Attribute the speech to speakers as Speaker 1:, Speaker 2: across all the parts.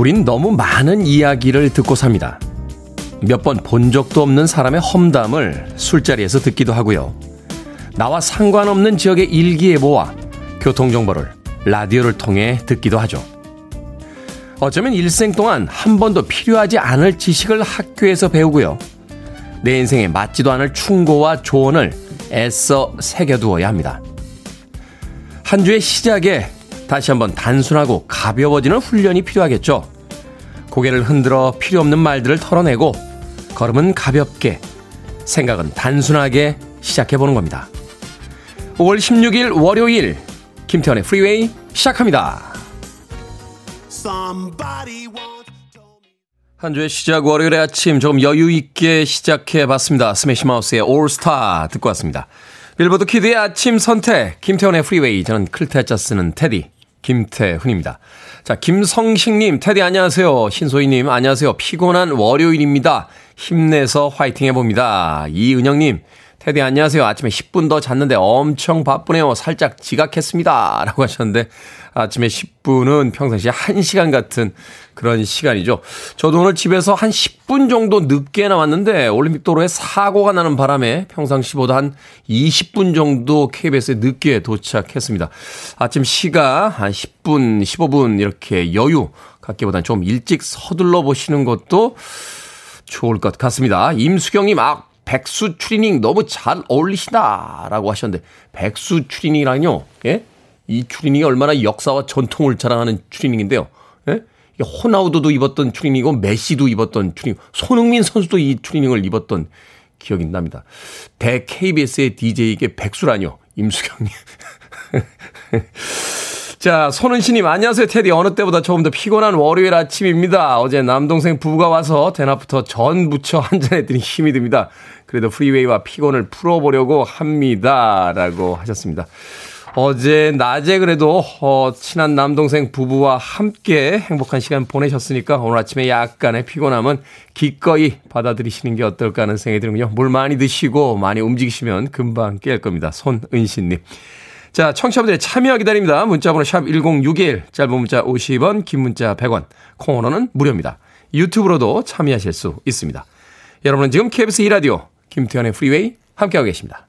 Speaker 1: 우린 너무 많은 이야기를 듣고 삽니다. 몇 번 본 적도 없는 사람의 험담을 술자리에서 듣기도 하고요. 나와 상관없는 지역의 일기예보와 교통정보를 라디오를 통해 듣기도 하죠. 어쩌면 일생 동안 한 번도 필요하지 않을 지식을 학교에서 배우고요. 내 인생에 맞지도 않을 충고와 조언을 애써 새겨두어야 합니다. 한 주의 시작에 다시 한번 단순하고 가벼워지는 훈련이 필요하겠죠. 고개를 흔들어 필요 없는 말들을 털어내고 걸음은 가볍게 생각은 단순하게 시작해 보는 겁니다. 5월 16일 월요일 김태훈의 Freeway 시작합니다. 한 주의 시작 월요일의 아침 조금 여유 있게 시작해 봤습니다. Smash Mouth의 All Star 듣고 왔습니다. Billboard kid의 아침 선택 김태훈의 Freeway 저는 클 태 자 쓰는 테디 김태훈입니다. 자 김성식님 테디 안녕하세요. 신소희님 안녕하세요. 피곤한 월요일입니다. 힘내서 화이팅 해봅니다. 이은영님 테디 안녕하세요. 아침에 10분 더 잤는데 엄청 바쁘네요. 살짝 지각했습니다. 라고 하셨는데 아침에 10분은 평상시에 1시간 같은 그런 시간이죠. 저도 오늘 집에서 한 10분 정도 늦게 나왔는데 올림픽 도로에 사고가 나는 바람에 평상시보다 한 20분 정도 KBS에 늦게 도착했습니다. 아침 시가 한 10분, 15분 이렇게 여유 갖기보다는 좀 일찍 서둘러 보시는 것도 좋을 것 같습니다. 임수경님, 아, 백수 추리닝 너무 잘 어울리시다. 라고 하셨는데, 백수 추리닝이라뇨? 예? 이 추리닝이 얼마나 역사와 전통을 자랑하는 추리닝인데요. 예? 호나우도도 입었던 추리닝이고, 메시도 입었던 추리닝, 손흥민 선수도 이 추리닝을 입었던 기억이 납니다. 대 KBS의 DJ에게 백수라뇨. 임수경님. 자, 손은씨님, 안녕하세요, 테디. 어느 때보다 조금 더 피곤한 월요일 아침입니다. 어제 남동생 부부가 와서 대낮부터 전 부쳐 한잔했더니 힘이 듭니다. 그래도 프리웨이와 피곤을 풀어보려고 합니다. 라고 하셨습니다. 어제 낮에 그래도 어, 친한 남동생 부부와 함께 행복한 시간 보내셨으니까 오늘 아침에 약간의 피곤함은 기꺼이 받아들이시는 게 어떨까 하는 생각이 드는군요. 물 많이 드시고 많이 움직이시면 금방 깰 겁니다. 손은신님. 자, 청취자분들의 참여 기다립니다. 문자번호 샵 1061, 짧은 문자 50원, 긴 문자 100원, 콩으로는 무료입니다. 유튜브로도 참여하실 수 있습니다. 여러분은 지금 KBS 2라디오 김태훈의 Freeway 함께하고 계십니다.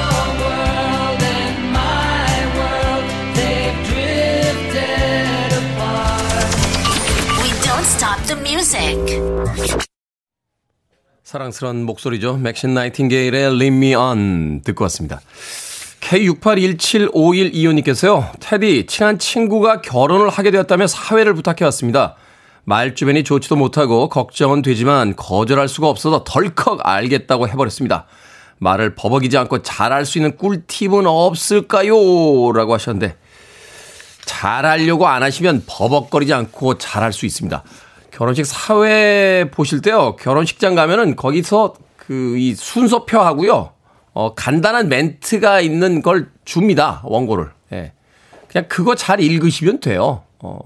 Speaker 1: 사랑스러운 목소리죠. 맥신 나이팅게일의 Leave Me On 듣고 왔습니다. K68175125님께서요. 테디, 친한 친구가 결혼을 하게 되었다며 사회를 부탁해 왔습니다. 말주변이 좋지도 못하고 걱정은 되지만 거절할 수가 없어서 덜컥 알겠다고 해버렸습니다. 말을 버벅이지 않고 잘할 수 있는 꿀팁은 없을까요? 라고 하셨는데 잘하려고 안 하시면 버벅거리지 않고 잘할 수 있습니다. 결혼식 사회 보실 때요. 결혼식장 가면은 거기서 그 이 순서표 하고요. 어, 간단한 멘트가 있는 걸 줍니다. 원고를. 예. 그냥 그거 잘 읽으시면 돼요. 어,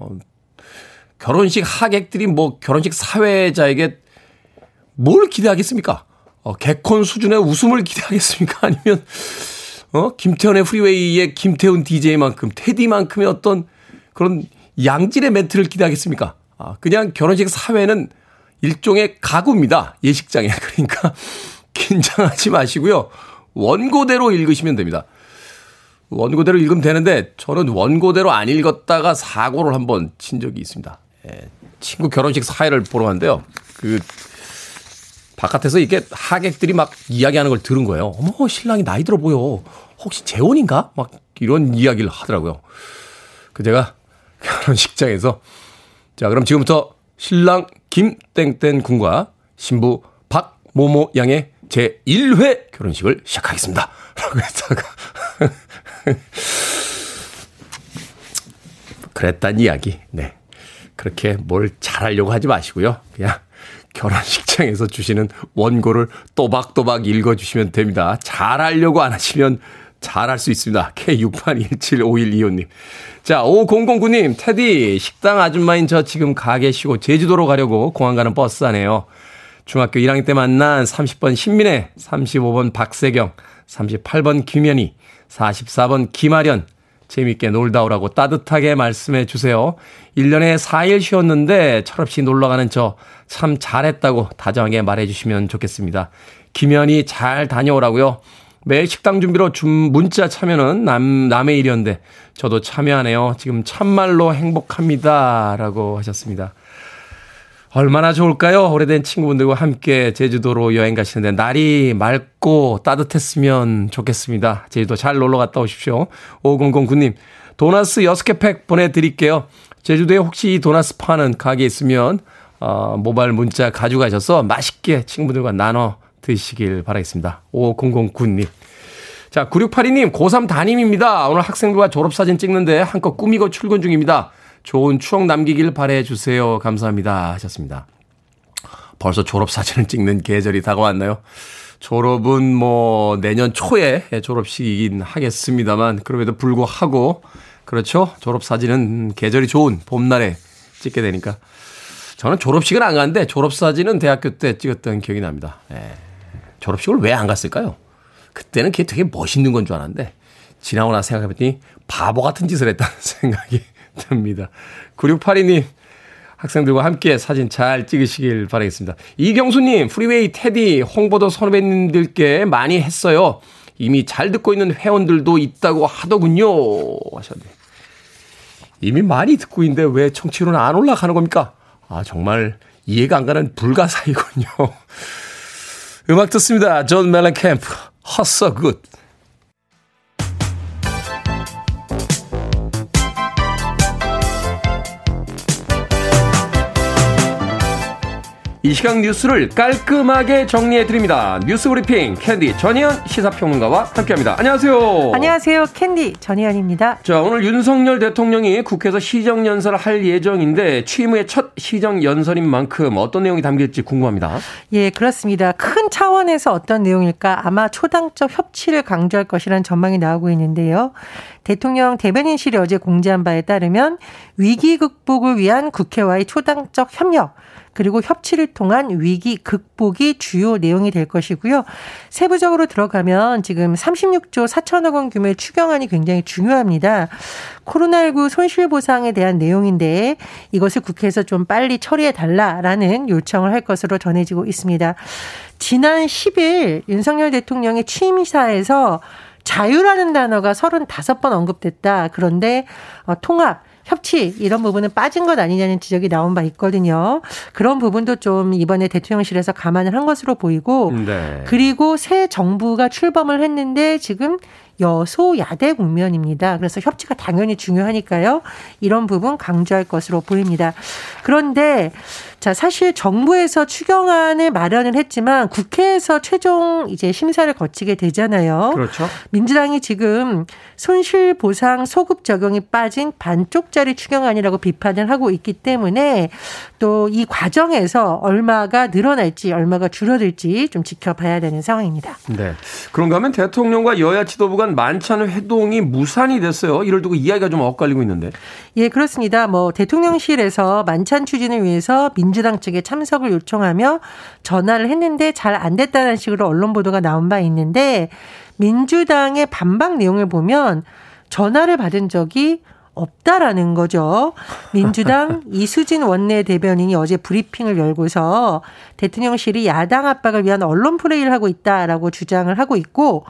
Speaker 1: 결혼식 하객들이 뭐 결혼식 사회자에게 뭘 기대하겠습니까? 어, 개콘 수준의 웃음을 기대하겠습니까? 아니면, 어, 김태현의 프리웨이의 김태훈 DJ만큼, 테디만큼의 어떤 그런 양질의 멘트를 기대하겠습니까? 아, 그냥 결혼식 사회는 일종의 가구입니다. 예식장에. 그러니까 긴장하지 마시고요. 원고대로 읽으시면 됩니다. 원고대로 읽으면 되는데 저는 원고대로 안 읽었다가 사고를 한번 친 적이 있습니다. 예, 친구 결혼식 사회를 보러 갔는데요. 그 바깥에서 이렇게 하객들이 막 이야기하는 걸 들은 거예요. 어머 신랑이 나이 들어 보여. 혹시 재혼인가? 막 이런 이야기를 하더라고요. 그 제가 결혼식장에서 자, 그럼 지금부터 신랑 김땡땡 군과 신부 박모모 양의 제 1회 결혼식을 시작하겠습니다. 라고 했다가 그랬단 이야기. 네. 그렇게 뭘 잘하려고 하지 마시고요. 그냥 결혼식장에서 주시는 원고를 또박또박 읽어주시면 됩니다. 잘하려고 안 하시면 잘할 수 있습니다. K68175125님. 자, 5009님, 테디, 식당 아줌마인 저 지금 가게 쉬고 제주도로 가려고 공항 가는 버스 안에요. 중학교 1학년 때 만난 30번 신민혜, 35번 박세경, 38번 김현희, 44번 김아련, 재밌게 놀다 오라고 따뜻하게 말씀해 주세요. 1년에 4일 쉬었는데 철없이 놀러 가는 저 참 잘했다고 다정하게 말해 주시면 좋겠습니다. 김현희 잘 다녀오라고요. 매일 식당 준비로 준 문자 참여는 남, 남의 일이었는데 저도 참여하네요. 지금 참말로 행복합니다. 라고 하셨습니다. 얼마나 좋을까요? 오래된 친구분들과 함께 제주도로 여행 가시는데 날이 맑고 따뜻했으면 좋겠습니다. 제주도 잘 놀러 갔다 오십시오. 5009님, 도나스 6개 팩 보내드릴게요. 제주도에 혹시 이 도나스 파는 가게 있으면, 어, 모바일 문자 가져가셔서 맛있게 친구들과 나눠 드시길 바라겠습니다. 5009님. 자, 9682님, 고3 담임입니다. 오늘 학생들과 졸업사진 찍는데 한껏 꾸미고 출근 중입니다. 좋은 추억 남기길 바래 주세요. 감사합니다. 하셨습니다. 벌써 졸업 사진을 찍는 계절이 다가왔나요? 졸업은 뭐 내년 초에 졸업식이긴 하겠습니다만 그럼에도 불구하고 그렇죠. 졸업 사진은 계절이 좋은 봄날에 찍게 되니까 저는 졸업식은 안 갔는데 졸업 사진은 대학교 때 찍었던 기억이 납니다. 예. 졸업식을 왜 안 갔을까요? 그때는 그게 되게 멋있는 건 줄 알았는데 지나고 나서 생각해봤더니 바보 같은 짓을 했다는 생각이 듭니다. 9682님, 학생들과 함께 사진 잘 찍으시길 바라겠습니다. 이경수님, 프리웨이 테디 홍보도 선후배님들께 많이 했어요. 이미 잘 듣고 있는 회원들도 있다고 하더군요. 하셨네. 이미 많이 듣고 있는데 왜 청취율은 안 올라가는 겁니까? 아, 정말 이해가 안 가는 불가사의군요. 음악 듣습니다. John Mellencamp, Hurts So Good. 이 시각 뉴스를 깔끔하게 정리해 드립니다. 뉴스 브리핑 캔디 전희연 시사평론가와 함께합니다. 안녕하세요.
Speaker 2: 안녕하세요. 캔디 전희연입니다.
Speaker 1: 자 오늘 윤석열 대통령이 국회에서 시정 연설을 할 예정인데 취임 후의 첫 시정 연설인 만큼 어떤 내용이 담길지 궁금합니다.
Speaker 2: 예, 그렇습니다. 큰 차원에서 어떤 내용일까 아마 초당적 협치를 강조할 것이라는 전망이 나오고 있는데요. 대통령 대변인실이 어제 공지한 바에 따르면 위기 극복을 위한 국회와의 초당적 협력 그리고 협치를 통한 위기 극복이 주요 내용이 될 것이고요. 세부적으로 들어가면 지금 36조 4천억 원 규모의 추경안이 굉장히 중요합니다. 코로나19 손실보상에 대한 내용인데 이것을 국회에서 좀 빨리 처리해 달라라는 요청을 할 것으로 전해지고 있습니다. 지난 10일 윤석열 대통령의 취임사에서 자유라는 단어가 35번 언급됐다. 그런데 어, 통합, 협치 이런 부분은 빠진 것 아니냐는 지적이 나온 바 있거든요. 그런 부분도 좀 이번에 대통령실에서 감안을 한 것으로 보이고 네. 그리고 새 정부가 출범을 했는데 지금 여소야대 국면입니다. 그래서 협치가 당연히 중요하니까요. 이런 부분 강조할 것으로 보입니다. 그런데 자, 사실 정부에서 추경안을 마련을 했지만 국회에서 최종 이제 심사를 거치게 되잖아요.
Speaker 1: 그렇죠.
Speaker 2: 민주당이 지금 손실 보상 소급 적용이 빠진 반쪽짜리 추경안이라고 비판을 하고 있기 때문에 또 이 과정에서 얼마가 늘어날지 얼마가 줄어들지 좀 지켜봐야 되는 상황입니다.
Speaker 1: 네. 그런가 하면 대통령과 여야 지도부가 간 만찬 회동이 무산이 됐어요. 이를 두고 이야기가 좀 엇갈리고 있는데.
Speaker 2: 예, 그렇습니다. 뭐 대통령실에서 만찬 추진을 위해서 민 주당 측에 참석을 요청하며 전화를 했는데 잘 안 됐다는 식으로 언론 보도가 나온 바 있는데 민주당의 반박 내용을 보면 전화를 받은 적이 없다라는 거죠. 민주당 이수진 원내 대변인이 어제 브리핑을 열고서 대통령실이 야당 압박을 위한 언론 플레이를 하고 있다라고 주장을 하고 있고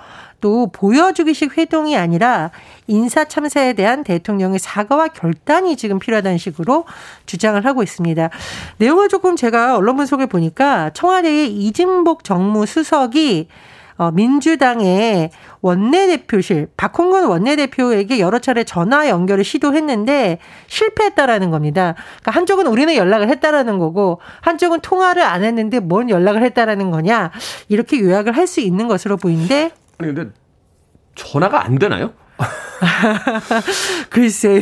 Speaker 2: 또 보여주기식 회동이 아니라 인사 참사에 대한 대통령의 사과와 결단이 지금 필요하다는 식으로 주장을 하고 있습니다. 내용을 조금 제가 언론 분석을 보니까 청와대의 이진복 정무수석이 어, 민주당의 원내대표실 박홍근 원내대표에게 여러 차례 전화 연결을 시도했는데 실패했다라는 겁니다. 그러니까 한쪽은 우리는 연락을 했다라는 거고 한쪽은 통화를 안 했는데 뭔 연락을 했다라는 거냐 이렇게 요약을 할 수 있는 것으로 보이는데
Speaker 1: 아니 근데 전화가 안 되나요?
Speaker 2: 글쎄요.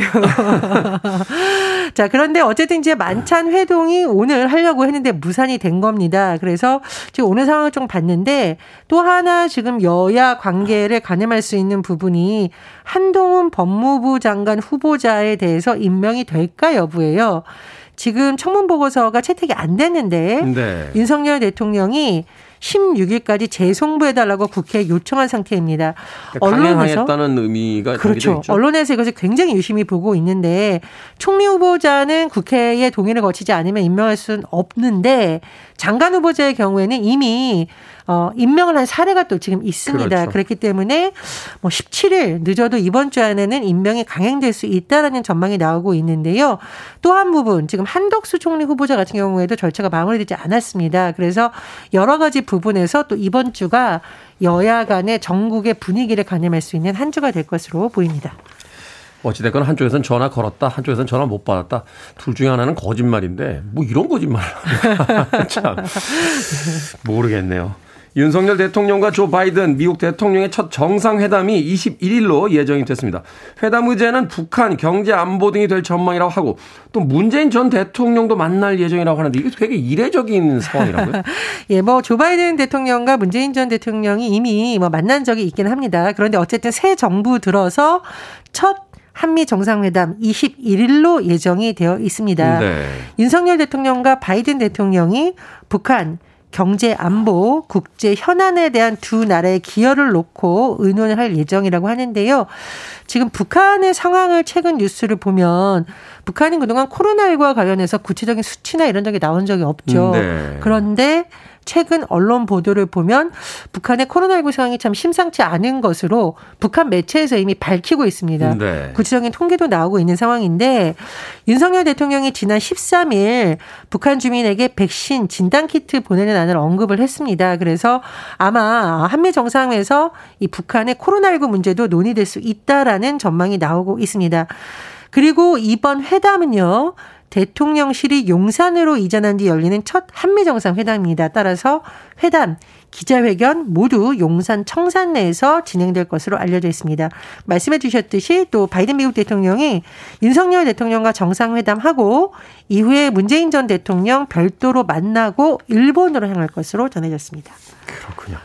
Speaker 2: 자, 그런데 어쨌든 이제 만찬 회동이 오늘 하려고 했는데 무산이 된 겁니다. 그래서 지금 오늘 상황을 좀 봤는데 또 하나 지금 여야 관계를 가늠할 수 있는 부분이 한동훈 법무부 장관 후보자에 대해서 임명이 될까 여부예요. 지금 청문 보고서가 채택이 안 됐는데 네. 윤석열 대통령이 16일까지 재송부해달라고 국회에 요청한 상태입니다.
Speaker 1: 그러니까 강행하겠다는 의미가
Speaker 2: 그렇죠. 언론에서 이것을 굉장히 유심히 보고 있는데 총리 후보자는 국회의 동의를 거치지 않으면 임명할 수는 없는데 장관 후보자의 경우에는 이미 어, 임명을 한 사례가 또 지금 있습니다. 그렇죠. 그렇기 때문에 뭐 17일 늦어도 이번 주 안에는 임명이 강행될 수 있다라는 전망이 나오고 있는데요. 또 한 부분 지금 한덕수 총리 후보자 같은 경우에도 절차가 마무리되지 않았습니다. 그래서 여러 가지 부분에서 또 이번 주가 여야 간의 전국의 분위기를 가늠할 수 있는 한 주가 될 것으로 보입니다.
Speaker 1: 어찌됐건 한쪽에서는 전화 걸었다, 한쪽에서는 전화 못 받았다. 둘 중에 하나는 거짓말인데, 뭐 이런 거짓말. 참, 모르겠네요. 윤석열 대통령과 조 바이든 미국 대통령의 첫 정상회담이 21일로 예정이 됐습니다. 회담 의제는 북한 경제 안보 등이 될 전망이라고 하고 또 문재인 전 대통령도 만날 예정이라고 하는데 이게 되게 이례적인 상황이라고요?
Speaker 2: 예, 뭐 조 바이든 대통령과 문재인 전 대통령이 이미 뭐 만난 적이 있긴 합니다. 그런데 어쨌든 새 정부 들어서 첫 한미 정상회담 21일로 예정이 되어 있습니다. 네. 윤석열 대통령과 바이든 대통령이 북한 경제 안보, 국제 현안에 대한 두 나라의 기여를 놓고 의논을 할 예정이라고 하는데요. 지금 북한의 상황을 최근 뉴스를 보면 북한은 그동안 코로나19와 관련해서 구체적인 수치나 이런 적이 나온 적이 없죠. 네. 그런데 최근 언론 보도를 보면 북한의 코로나19 상황이 참 심상치 않은 것으로 북한 매체에서 이미 밝히고 있습니다. 네. 구체적인 통계도 나오고 있는 상황인데 윤석열 대통령이 지난 13일 북한 주민에게 백신 진단 키트 보내는 안을 언급을 했습니다. 그래서 아마 한미 정상에서 이 북한의 코로나19 문제도 논의될 수 있다라는 전망이 나오고 있습니다. 그리고 이번 회담은요. 대통령실이 용산으로 이전한 뒤 열리는 첫 한미 정상회담입니다. 따라서 회담, 기자회견 모두 용산 청산 내에서 진행될 것으로 알려져 있습니다. 말씀해 주셨듯이 또 바이든 미국 대통령이 윤석열 대통령과 정상회담하고 이후에 문재인 전 대통령 별도로 만나고 일본으로 향할 것으로 전해졌습니다.
Speaker 1: 그렇군요.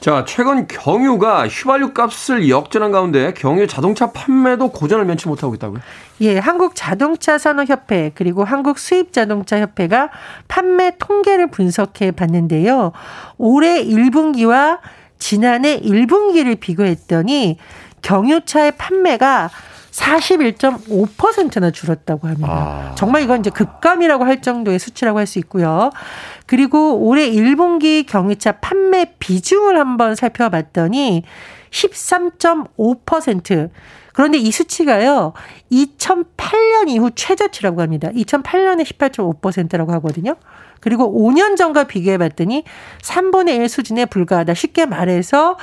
Speaker 1: 자, 최근 경유가 휘발유 값을 역전한 가운데 경유 자동차 판매도 고전을 면치 못하고 있다고요?
Speaker 2: 예, 한국 자동차 산업협회 그리고 한국 수입 자동차 협회가 판매 통계를 분석해 봤는데요. 올해 1분기와 지난해 1분기를 비교했더니 경유차의 판매가 41.5%나 줄었다고 합니다. 아. 정말 이건 이제 급감이라고 할 정도의 수치라고 할 수 있고요. 그리고 올해 1분기 경유차 판매 비중을 한번 살펴봤더니 13.5%. 그런데 이 수치가요, 2008년 이후 최저치라고 합니다. 2008년에 18.5%라고 하거든요. 그리고 5년 전과 비교해 봤더니 3분의 1 수준에 불과하다. 쉽게 말해서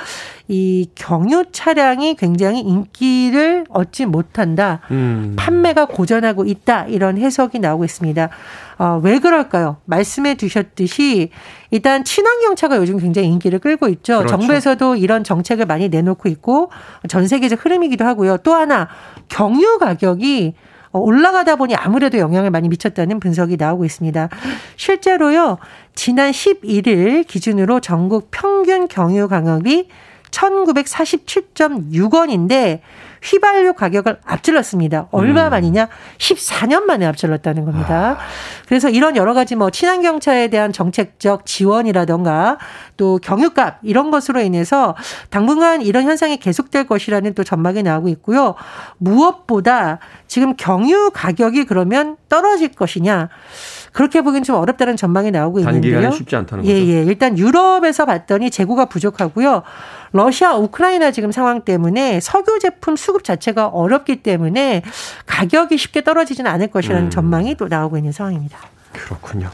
Speaker 2: 이 경유 차량이 굉장히 인기를 얻지 못한다. 음. 판매가 고전하고 있다. 이런 해석이 나오고 있습니다. 어, 왜 그럴까요? 말씀해 주셨듯이 일단 친환경 차가 요즘 굉장히 인기를 끌고 있죠. 그렇죠. 정부에서도 이런 정책을 많이 내놓고 있고 전 세계적 흐름이기도 하고요. 또 하나 경유 가격이 어, 올라가다 보니 아무래도 영향을 많이 미쳤다는 분석이 나오고 있습니다. 실제로요, 지난 11일 기준으로 전국 평균 경유 강압이 1947.6원인데 휘발유 가격을 앞질렀습니다. 얼마 음. 만이냐? 14년 만에 앞질렀다는 겁니다. 아. 그래서 이런 여러 가지 뭐 친환경 차에 대한 정책적 지원이라던가 또 경유값 이런 것으로 인해서 당분간 이런 현상이 계속될 것이라는 또 전망이 나오고 있고요. 무엇보다 지금 경유 가격이 그러면 떨어질 것이냐? 그렇게 보기엔 좀 어렵다는 전망이 나오고 있는데요.
Speaker 1: 단기간에 쉽지 않다는 거죠. 예,
Speaker 2: 예. 일단 유럽에서 봤더니 재고가 부족하고요. 러시아, 우크라이나 지금 상황 때문에 석유 제품 수급 자체가 어렵기 때문에 가격이 쉽게 떨어지지는 않을 것이라는 음. 전망이 또 나오고 있는 상황입니다.
Speaker 1: 그렇군요.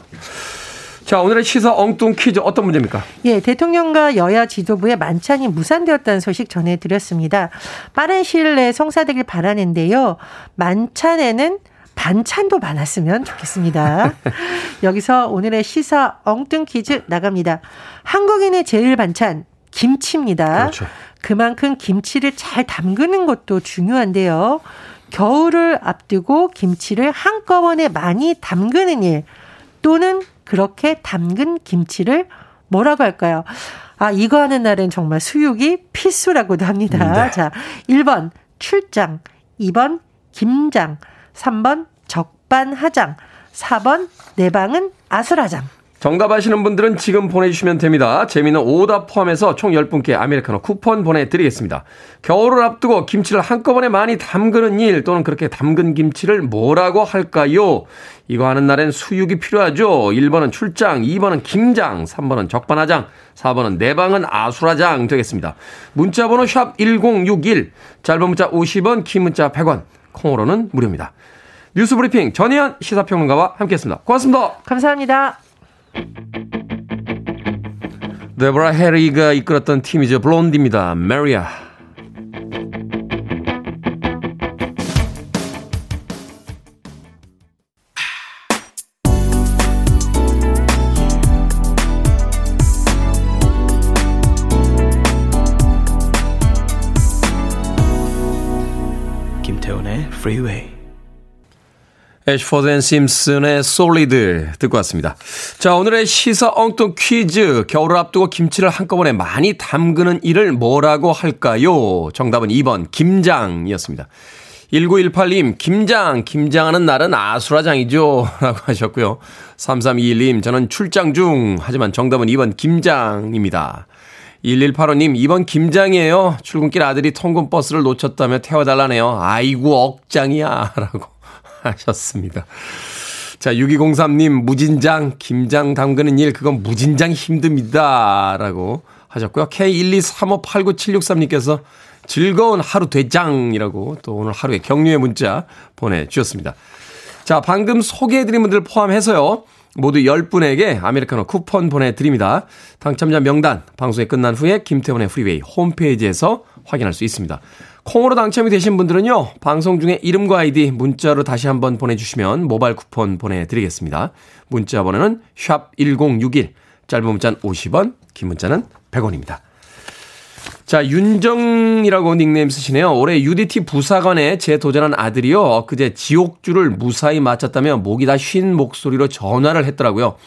Speaker 1: 자, 오늘의 시사 엉뚱 퀴즈 어떤 문제입니까?
Speaker 2: 예, 대통령과 여야 지도부의 만찬이 무산되었다는 소식 전해드렸습니다. 빠른 시일 내에 성사되길 바라는데요. 만찬에는 반찬도 많았으면 좋겠습니다. 여기서 오늘의 시사 엉뚱 퀴즈 나갑니다. 한국인의 제일 반찬 김치입니다. 그렇죠. 그만큼 김치를 잘 담그는 것도 중요한데요. 겨울을 앞두고 김치를 한꺼번에 많이 담그는 일 또는 그렇게 담근 김치를 뭐라고 할까요? 아, 이거 하는 날엔 정말 수육이 필수라고도 합니다. 네. 자, 1번 출장, 2번 김장, 3번 적반하장, 4번 내 방은 아수라장.
Speaker 1: 정답 아시는 분들은 지금 보내주시면 됩니다. 재미는 오답 포함해서 총 10분께 아메리카노 쿠폰 보내드리겠습니다. 겨울을 앞두고 김치를 한꺼번에 많이 담그는 일 또는 그렇게 담근 김치를 뭐라고 할까요? 이거 하는 날엔 수육이 필요하죠. 1번은 출장, 2번은 김장, 3번은 적반하장, 4번은 내방은 아수라장 되겠습니다. 문자번호 샵 1061, 짧은 문자 50원, 긴 문자 100원, 콩으로는 무료입니다. 뉴스 브리핑 전혜연 시사평론가와 함께했습니다. 고맙습니다.
Speaker 2: 감사합니다.
Speaker 1: 데보라 해리가 이끌었던 팀이죠. 블론디입니다. 메리아. Freeway. 애쉬포드 앤 심슨의 솔리드 듣고 왔습니다. 자, 오늘의 시사 엉뚱 퀴즈. 겨울을 앞두고 김치를 한꺼번에 많이 담그는 일을 뭐라고 할까요? 정답은 2번, 김장이었습니다. 1918님, 김장, 김장하는 날은 아수라장이죠. 라고 하셨고요. 3321님, 저는 출장 중. 하지만 정답은 2번, 김장입니다. 1185님, 2번 김장이에요. 출근길 아들이 통근 버스를 놓쳤다며 태워달라네요. 아이고, 억장이야. 라고. 하셨습니다. 자, 6203님, 무진장, 김장 담그는 일, 그건 무진장 힘듭니다. 라고 하셨고요. K123589763님께서 즐거운 하루 되장이라고 또 오늘 하루의 격려의 문자 보내주셨습니다. 자, 방금 소개해드린 분들 포함해서요. 모두 10분에게 아메리카노 쿠폰 보내드립니다. 당첨자 명단 방송이 끝난 후에 김태훈의 Freeway 홈페이지에서 확인할 수 있습니다. 콩으로 당첨이 되신 분들은요, 방송 중에 이름과 아이디 문자로 다시 한번 보내주시면 모바일 쿠폰 보내드리겠습니다. 문자 번호는 샵 1061, 짧은 문자는 50원, 긴 문자는 100원입니다. 자, 윤정이라고 닉네임 쓰시네요. 올해 UDT 부사관에 재도전한 아들이요. 그제 지옥줄을 무사히 마쳤다며 목이 다 쉰 목소리로 전화를 했더라고요.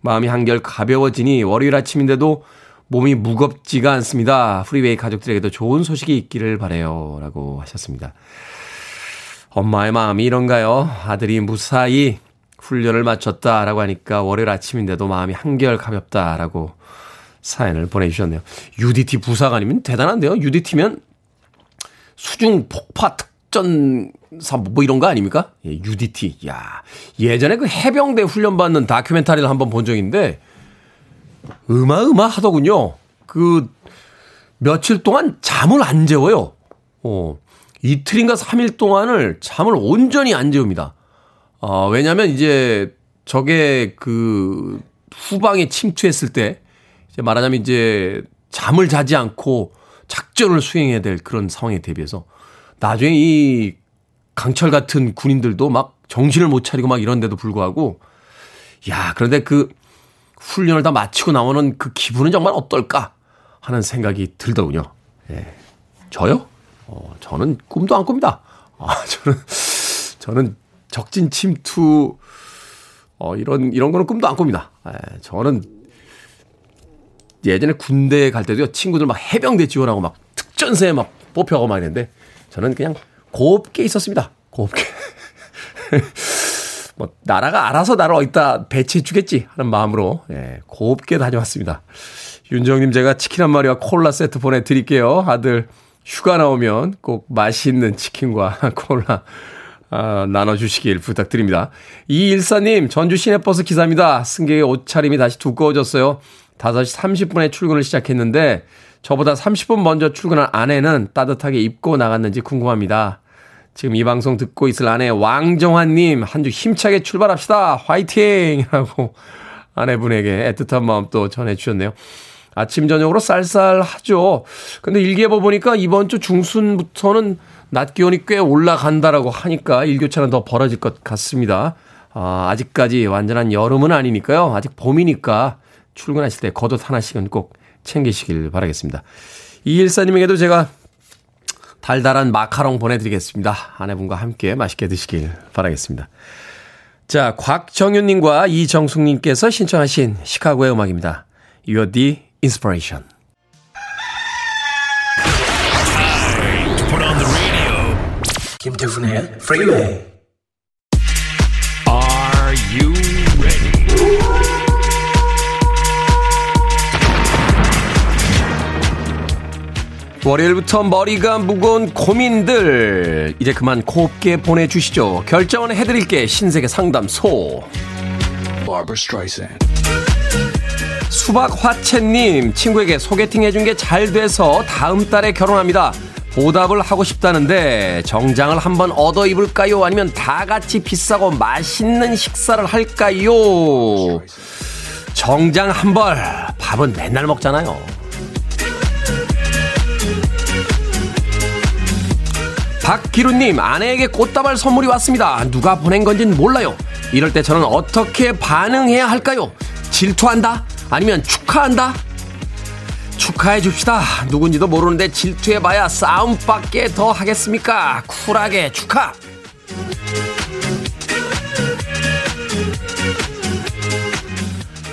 Speaker 1: 마음이 한결 가벼워지니 월요일 아침인데도 몸이 무겁지가 않습니다. 프리웨이 가족들에게도 좋은 소식이 있기를 바래요. 라고 하셨습니다. 엄마의 마음이 이런가요? 아들이 무사히 훈련을 마쳤다라고 하니까 월요일 아침인데도 마음이 한결 가볍다라고 사연을 보내주셨네요. UDT 부사관이면 대단한데요. UDT면 수중 폭파 특전사 뭐 이런 거 아닙니까? 예, UDT. 야 예전에 그 해병대 훈련 받는 다큐멘터리를 한번 본 적인데 어마어마 하더군요. 그 며칠 동안 잠을 안 재워요. 어, 이틀인가 3일 동안을 잠을 온전히 안 재웁니다. 어, 왜냐면 이제 저게 그 후방에 침투했을 때 이제 말하자면 이제 잠을 자지 않고 작전을 수행해야 될 그런 상황에 대비해서 나중에 이 강철 같은 군인들도 막 정신을 못 차리고 막 이런데도 불구하고 야, 그런데 그 훈련을 다 마치고 나오는 그 기분은 정말 어떨까 하는 생각이 들더군요. 예. 저요? 어, 저는 꿈도 안 꿉니다. 아, 저는, 저는 적진 침투, 어, 이런, 이런 거는 꿈도 안 꿉니다. 예, 저는 예전에 군대 갈 때도요, 친구들 막 해병대 지원하고 막 특전사에 막 뽑혀가고 막 이랬는데, 저는 그냥 곱게 있었습니다. 곱게. 뭐 나라가 알아서 나를 어디다 배치해 주겠지 하는 마음으로 예, 곱게 다녀왔습니다. 윤정님 제가 치킨 한 마리와 콜라 세트 보내드릴게요. 아들 휴가 나오면 꼭 맛있는 치킨과 콜라 아, 나눠주시길 부탁드립니다. 이일사님 전주 시내버스 기사입니다. 승객의 옷차림이 다시 두꺼워졌어요. 5시 30분에 출근을 시작했는데 저보다 30분 먼저 출근한 아내는 따뜻하게 입고 나갔는지 궁금합니다. 지금 이 방송 듣고 있을 아내 왕정환님 한 주 힘차게 출발합시다 화이팅! 이라고 아내분에게 애틋한 마음 또 전해주셨네요. 아침 저녁으로 쌀쌀하죠. 근데 일기예보 보니까 이번 주 중순부터는 낮 기온이 꽤 올라간다라고 하니까 일교차는 더 벌어질 것 같습니다. 아, 아직까지 완전한 여름은 아니니까요. 아직 봄이니까 출근하실 때 겉옷 하나씩은 꼭 챙기시길 바라겠습니다. 이일사님에게도 제가 달달한 마카롱 보내드리겠습니다. 아내분과 함께 맛있게 드시길 바라겠습니다. 자, 곽정윤님과 이정숙님께서 신청하신 시카고의 음악입니다. You're the inspiration. 김태훈의 프리웨이 월요일부터 머리가 무거운 고민들 이제 그만 곱게 보내주시죠. 결정은 해드릴게 신세계 상담소. 수박 화채님 친구에게 소개팅 해준 게 잘 돼서 다음 달에 결혼합니다. 보답을 하고 싶다는데 정장을 한번 얻어 입을까요? 아니면 다 같이 비싸고 맛있는 식사를 할까요? 정장 한 벌, 밥은 맨날 먹잖아요. 박기루님, 아내에게 꽃다발 선물이 왔습니다. 누가 보낸 건진 몰라요. 이럴 때 저는 어떻게 반응해야 할까요? 질투한다? 아니면 축하한다? 축하해 줍시다. 누군지도 모르는데 질투해봐야 싸움밖에 더 하겠습니까? 쿨하게 축하!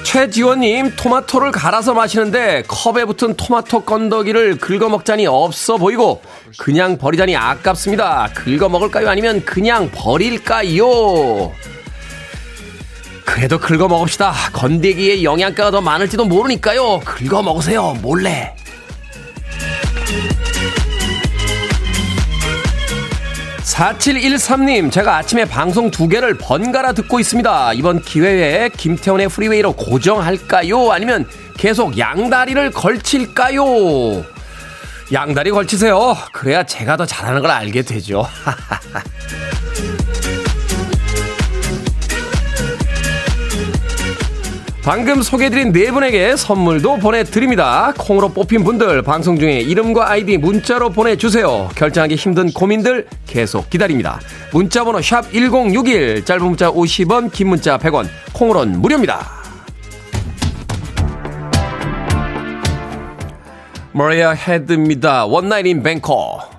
Speaker 1: 최지원님, 토마토를 갈아서 마시는데 컵에 붙은 토마토 건더기를 긁어먹자니 없어 보이고 그냥 버리자니 아깝습니다. 긁어먹을까요? 아니면 그냥 버릴까요? 그래도 긁어 먹읍시다. 건더기에 영양가가 더 많을지도 모르니까요. 긁어 먹으세요. 몰래. (4713님) 제가 아침에 방송 두 개를 번갈아 듣고 있습니다. 이번 기회에 김태훈의 프리웨이로 고정할까요? 아니면 계속 양다리를 걸칠까요? 양다리 걸치세요. 그래야 제가 더 잘하는 걸 알게 되죠 방금 소개해드린 네 분에게 선물도 보내드립니다. 콩으로 뽑힌 분들 방송 중에 이름과 아이디 문자로 보내주세요. 결정하기 힘든 고민들 계속 기다립니다. 문자번호 샵 1061 짧은 문자 50원 긴 문자 100원 콩으로는 무료입니다. 머리아 헤드입니다. 원나잇 인 뱅커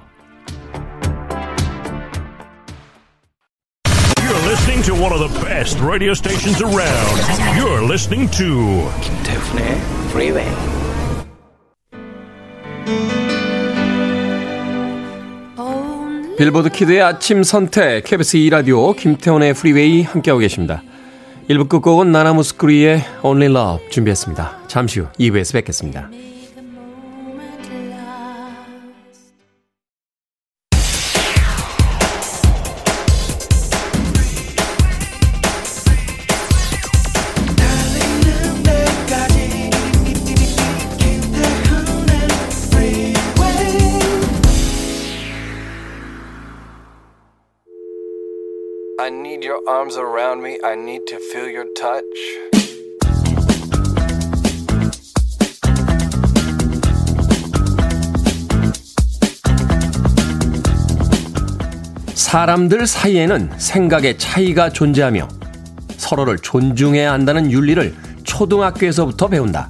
Speaker 1: to one of the best radio stations around. You're listening to 김태훈의 Freeway. 빌보드 키드의 아침 선택 KBS 2 라디오 김태훈의 프리웨이 함께하고 계십니다. 1부 끝곡은 나나무스크리의 Only Love 준비했습니다. 잠시 후 2부에서 뵙겠습니다. Arms around me. I need to feel your touch. 사람들 사이에는 생각의 차이가 존재하며 서로를 존중해야 한다는 윤리를 초등학교에서부터 배운다.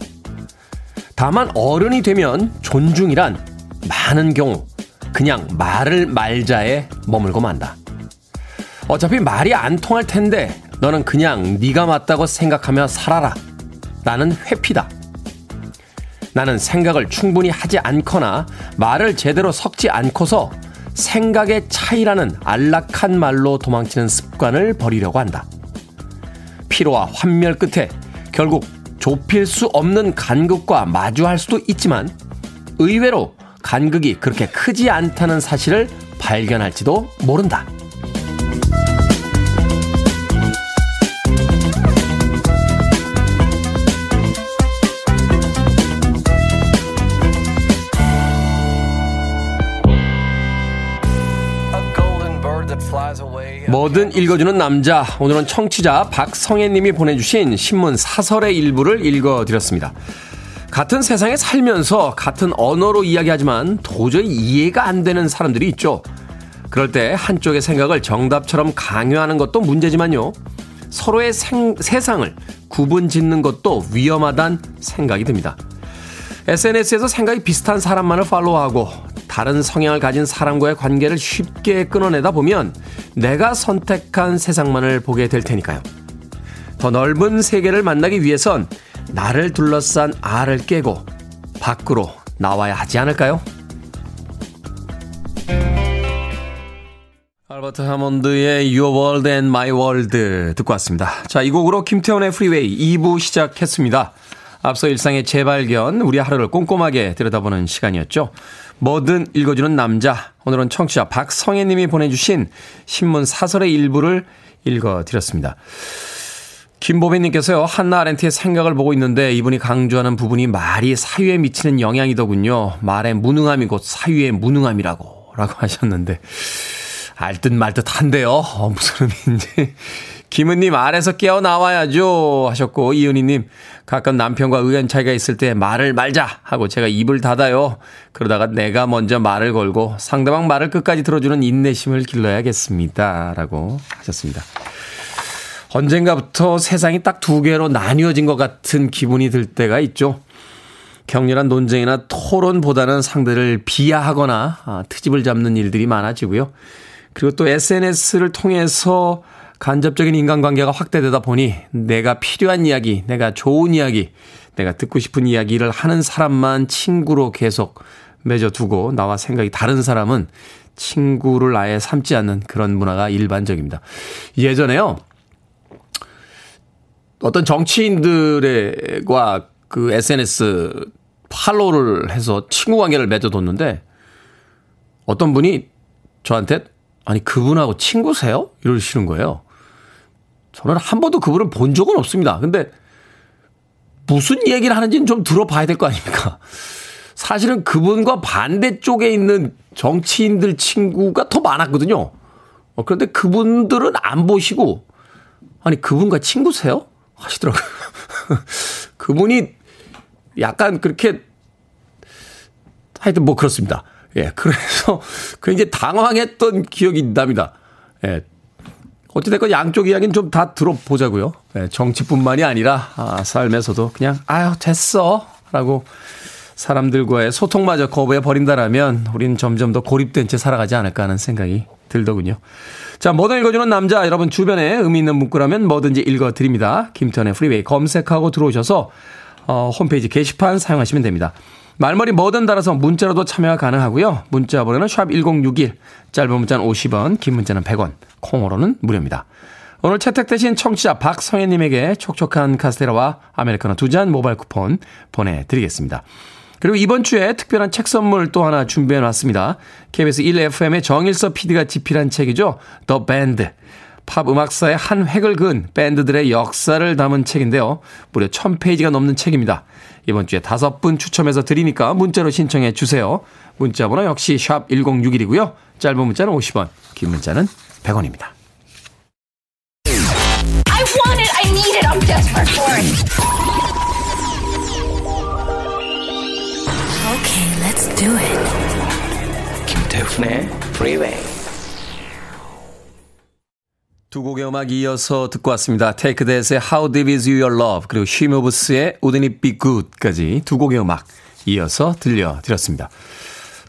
Speaker 1: 다만 어른이 되면 존중이란 많은 경우 그냥 말을 말자에 머물고 만다. 어차피 말이 안 통할 텐데 너는 그냥 네가 맞다고 생각하며 살아라. 나는 회피다. 나는 생각을 충분히 하지 않거나 말을 제대로 섞지 않고서 생각의 차이라는 안락한 말로 도망치는 습관을 버리려고 한다. 피로와 환멸 끝에 결국 좁힐 수 없는 간극과 마주할 수도 있지만 의외로 간극이 그렇게 크지 않다는 사실을 발견할지도 모른다. 뭐든 읽어주는 남자. 오늘은 청취자 박성애님이 보내주신 신문 사설의 일부를 읽어드렸습니다. 같은 세상에 살면서 같은 언어로 이야기하지만 도저히 이해가 안 되는 사람들이 있죠. 그럴 때 한쪽의 생각을 정답처럼 강요하는 것도 문제지만요. 서로의 생, 세상을 구분 짓는 것도 위험하단 생각이 듭니다. SNS에서 생각이 비슷한 사람만을 팔로우하고 다른 성향을 가진 사람과의 관계를 쉽게 끊어내다 보면 내가 선택한 세상만을 보게 될 테니까요. 더 넓은 세계를 만나기 위해선 나를 둘러싼 알을 깨고 밖으로 나와야 하지 않을까요? Albert Hammond의 Your World and My World 듣고 왔습니다. 자, 이 곡으로 김태훈의 프리웨이 2부 시작했습니다. 앞서 일상의 재발견, 우리 하루를 꼼꼼하게 들여다보는 시간이었죠. 뭐든 읽어주는 남자. 오늘은 청취자 박성혜 님이 보내주신 신문 사설의 일부를 읽어드렸습니다. 김보배님께서요, 한나 아렌트의 생각을 보고 있는데 이분이 강조하는 부분이 말이 사유에 미치는 영향이더군요. 말의 무능함이 곧 사유의 무능함이라고, 라고 하셨는데, 알듯 말듯 한데요. 어, 무슨 의미인지. 김은님, 아래서 깨어 나와야죠. 하셨고, 이은희님, 가끔 남편과 의견 차이가 있을 때 말을 말자 하고 제가 입을 닫아요. 그러다가 내가 먼저 말을 걸고 상대방 말을 끝까지 들어주는 인내심을 길러야겠습니다. 라고 하셨습니다. 언젠가부터 세상이 딱 두 개로 나뉘어진 것 같은 기분이 들 때가 있죠. 격렬한 논쟁이나 토론보다는 상대를 비하하거나 아, 트집을 잡는 일들이 많아지고요. 그리고 또 SNS를 통해서 간접적인 인간관계가 확대되다 보니 내가 필요한 이야기, 내가 좋은 이야기, 내가 듣고 싶은 이야기를 하는 사람만 친구로 계속 맺어두고 나와 생각이 다른 사람은 친구를 아예 삼지 않는 그런 문화가 일반적입니다. 예전에요. 어떤 정치인들과 그 SNS 팔로우를 해서 친구 관계를 맺어뒀는데 어떤 분이 저한테 아니 그분하고 친구세요? 이러시는 거예요. 저는 한 번도 그분을 본 적은 없습니다. 근데 무슨 얘기를 하는지는 좀 들어봐야 될 거 아닙니까? 사실은 그분과 반대쪽에 있는 정치인들 친구가 더 많았거든요. 어, 그런데 그분들은 안 보시고, 아니, 그분과 친구세요? 하시더라고요. 그분이 약간 그렇게, 하여튼 뭐 그렇습니다. 예, 그래서 굉장히 당황했던 기억이 납니다. 예, 어찌됐건 양쪽 이야기는 좀 다 들어보자고요. 네, 정치뿐만이 아니라 아, 삶에서도 그냥 아유 됐어 라고 사람들과의 소통마저 거부해 버린다라면 우리는 점점 더 고립된 채 살아가지 않을까 하는 생각이 들더군요. 자, 뭐든 읽어주는 남자 여러분 주변에 의미 있는 문구라면 뭐든지 읽어드립니다. 김태훈의 프리웨이 검색하고 들어오셔서 어, 홈페이지 게시판 사용하시면 됩니다. 말머리 뭐든 달아서 문자로도 참여가 가능하고요. 문자 번호는 샵1061, 짧은 문자는 50원, 긴 문자는 100원, 콩으로는 무료입니다. 오늘 채택되신 청취자 박성혜님에게 촉촉한 카스테라와 아메리카노 두 잔 모바일 쿠폰 보내드리겠습니다. 그리고 이번 주에 특별한 책 선물 또 하나 준비해 놨습니다. KBS 1FM의 정일서 PD가 집필한 책이죠. The Band. 팝 음악사의 한 획을 그은 밴드들의 역사를 담은 책인데요. 무려 1000페이지가 넘는 책입니다. 이번 주에 다섯 분 추첨해서 드리니까 문자로 신청해 주세요. 문자 번호 역시 샵 1061이고요. 짧은 문자는 50원, 긴 문자는 100원입니다. I want it, I need it, I'm desperate for it. Okay, let's do it. 김태훈의 Freeway. 두 곡의 음악 이어서 듣고 왔습니다. Take That의 How Deep Is Your Love 그리고 She Moves의 Wouldn't It Be Good까지 두 곡의 음악 이어서 들려드렸습니다.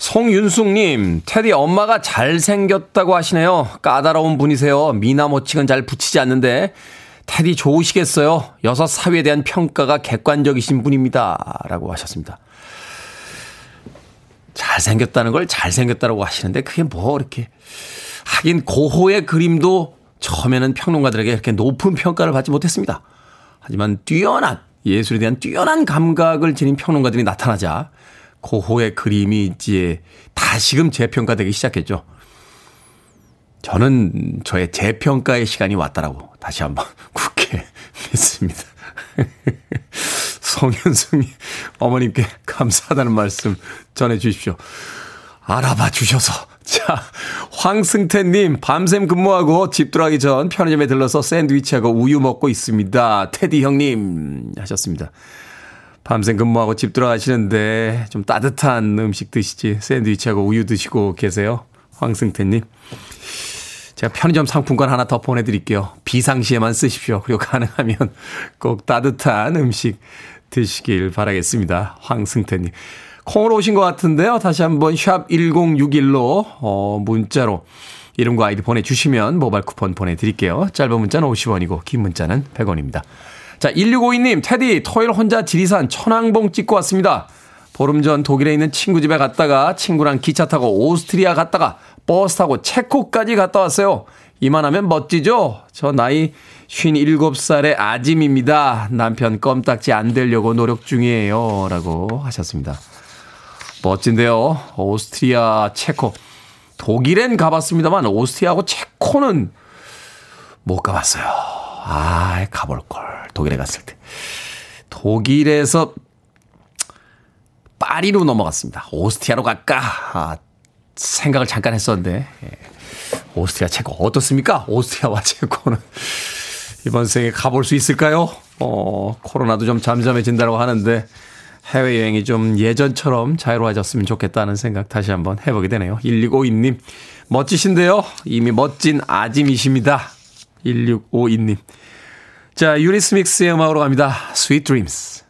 Speaker 1: 송윤숙님, 테디 엄마가 잘생겼다고 하시네요. 까다로운 분이세요. 미나 모칭은 잘 붙이지 않는데 테디 좋으시겠어요. 여섯 사회에 대한 평가가 객관적이신 분입니다. 라고 하셨습니다. 잘생겼다는 걸 잘생겼다라고 하시는데 그게 뭐 이렇게 하긴 고호의 그림도 처음에는 평론가들에게 이렇게 높은 평가를 받지 못했습니다. 하지만 뛰어난 예술에 대한 뛰어난 감각을 지닌 평론가들이 나타나자 고호의 그림이 이제 다시금 재평가되기 시작했죠. 저는 저의 재평가의 시간이 왔다라고 다시 한번 굳게 믿습니다. 송현승이 어머님께 감사하다는 말씀 전해 주십시오. 알아봐 주셔서 자, 황승태님, 밤샘 근무하고 집 들어가기 전 편의점에 들러서 샌드위치하고 우유 먹고 있습니다. 테디 형님, 하셨습니다. 밤샘 근무하고 집 들어가시는데 좀 따뜻한 음식 드시지 샌드위치하고 우유 드시고 계세요. 황승태님. 제가 편의점 상품권 하나 더 보내드릴게요. 비상시에만 쓰십시오. 그리고 가능하면 꼭 따뜻한 음식 드시길 바라겠습니다. 황승태님. 콩으로 오신 것 같은데요. 다시 한번 샵 1061로, 어, 문자로 이름과 아이디 보내주시면 모바일 쿠폰 보내드릴게요. 짧은 문자는 50원이고, 긴 문자는 100원입니다. 자, 1652님, 테디, 토요일 혼자 지리산 천왕봉 찍고 왔습니다. 보름 전 독일에 있는 친구 집에 갔다가 친구랑 기차 타고 오스트리아 갔다가 버스 타고 체코까지 갔다 왔어요. 이만하면 멋지죠? 저 나이 57살의 아짐입니다. 남편 껌딱지 안 되려고 노력 중이에요. 라고 하셨습니다. 멋진데요. 오스트리아, 체코. 독일엔 가봤습니다만 오스트리아하고 체코는 못 가봤어요. 아, 가볼걸. 독일에 갔을 때. 독일에서 파리로 넘어갔습니다. 오스트리아로 갈까? 아, 생각을 잠깐 했었는데. 예. 오스트리아, 체코 어떻습니까? 오스트리아와 체코는 이번 생에 가볼 수 있을까요? 어, 코로나도 좀 잠잠해진다고 하는데 해외여행이 좀 예전처럼 자유로워졌으면 좋겠다는 생각 다시 한번 해보게 되네요. 1652님, 멋지신데요? 이미 멋진 아짐이십니다. 1652님. 자, 유니스믹스의 음악으로 갑니다. Sweet Dreams.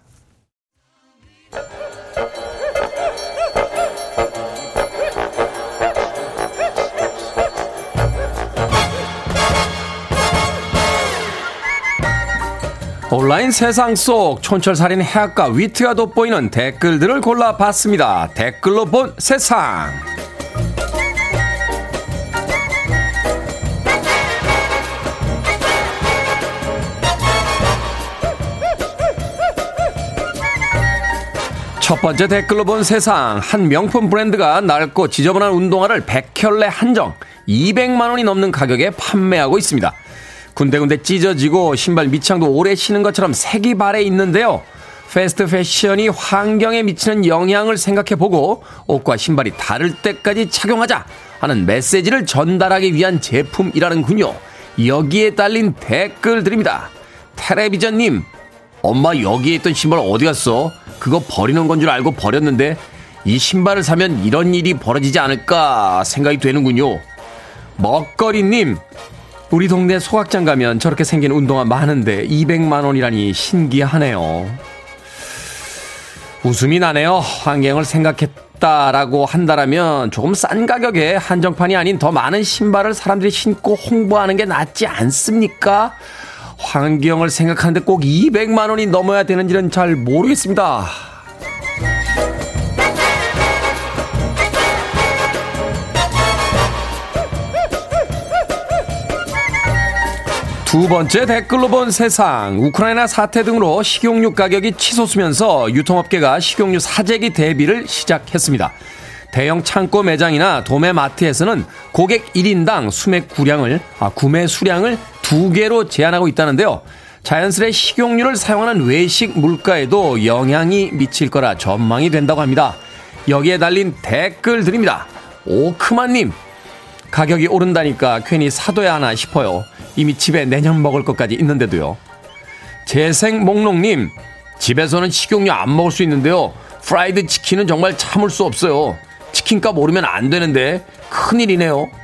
Speaker 1: 온라인 세상 속 촌철살인 해학과 위트가 돋보이는 댓글들을 골라봤습니다. 댓글로 본 세상. 첫 번째 댓글로 본 세상. 한 명품 브랜드가 낡고 지저분한 운동화를 100켤레 한정 200만 원이 넘는 가격에 판매하고 있습니다. 군데군데 찢어지고 신발 밑창도 오래 신은 것처럼 색이 바래 있는데요. 패스트 패션이 환경에 미치는 영향을 생각해 보고 옷과 신발이 닳을 때까지 착용하자 하는 메시지를 전달하기 위한 제품이라는군요. 여기에 딸린 댓글들입니다. 텔레비전님, 엄마 여기에 있던 신발 어디 갔어? 그거 버리는 건 줄 알고 버렸는데 이 신발을 사면 이런 일이 벌어지지 않을까 생각이 되는군요. 먹거리님, 우리 동네 소각장 가면 저렇게 생긴 운동화 많은데 200만 원이라니 신기하네요. 웃음이 나네요. 환경을 생각했다라고 한다라면 조금 싼 가격에 한정판이 아닌 더 많은 신발을 사람들이 신고 홍보하는 게 낫지 않습니까? 환경을 생각하는데 꼭 200만 원이 넘어야 되는지는 잘 모르겠습니다. 두 번째 댓글로 본 세상. 우크라이나 사태 등으로 식용유 가격이 치솟으면서 유통업계가 식용유 사재기 대비를 시작했습니다. 대형 창고 매장이나 도매 마트에서는 고객 1인당 수맥 구량을, 아, 구매 수량을 두 개로 제한하고 있다는데요. 자연스레 식용유를 사용하는 외식 물가에도 영향이 미칠 거라 전망이 된다고 합니다. 여기에 달린 댓글들입니다. 오크만님, 가격이 오른다니까 괜히 사둬야 하나 싶어요. 이미 집에 내년 먹을 것까지 있는데도요. 재생 목록님, 집에서는 식용유 안 먹을 수 있는데요. 프라이드 치킨은 정말 참을 수 없어요. 치킨값 오르면 안 되는데 큰일이네요.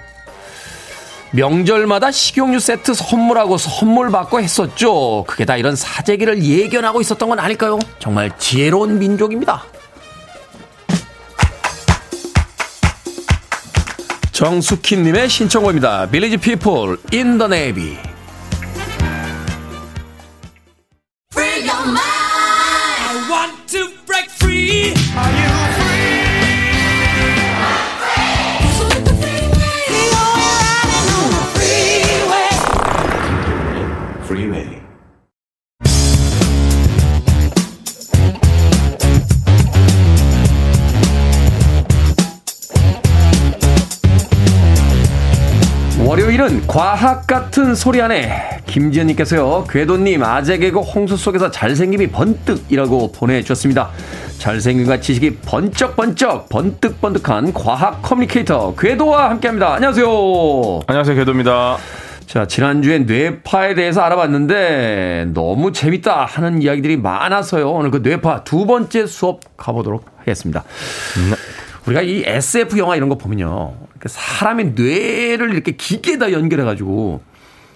Speaker 1: 명절마다 식용유 세트 선물하고 선물 받고 했었죠. 그게 다 이런 사재기를 예견하고 있었던 건 아닐까요? 정말 지혜로운 민족입니다. 정숙희님의 신청곡입니다. Village People In the Navy 과학 같은 소리 안에 김지현님께서요 궤도님 아재 개그 홍수 속에서 잘생김이 번뜩이라고 보내주셨습니다. 잘생김과 지식이 번쩍번쩍 번뜩번뜩한 과학 커뮤니케이터 궤도와 함께합니다. 안녕하세요.
Speaker 3: 안녕하세요 궤도입니다.
Speaker 1: 자 지난주에 뇌파에 대해서 알아봤는데 너무 재밌다 하는 이야기들이 많아서요. 오늘 그 뇌파 두 번째 수업 가보도록 하겠습니다. 네. 우리가 이 SF 영화 이런 거 보면요. 사람의 뇌를 이렇게 기계에다 연결해가지고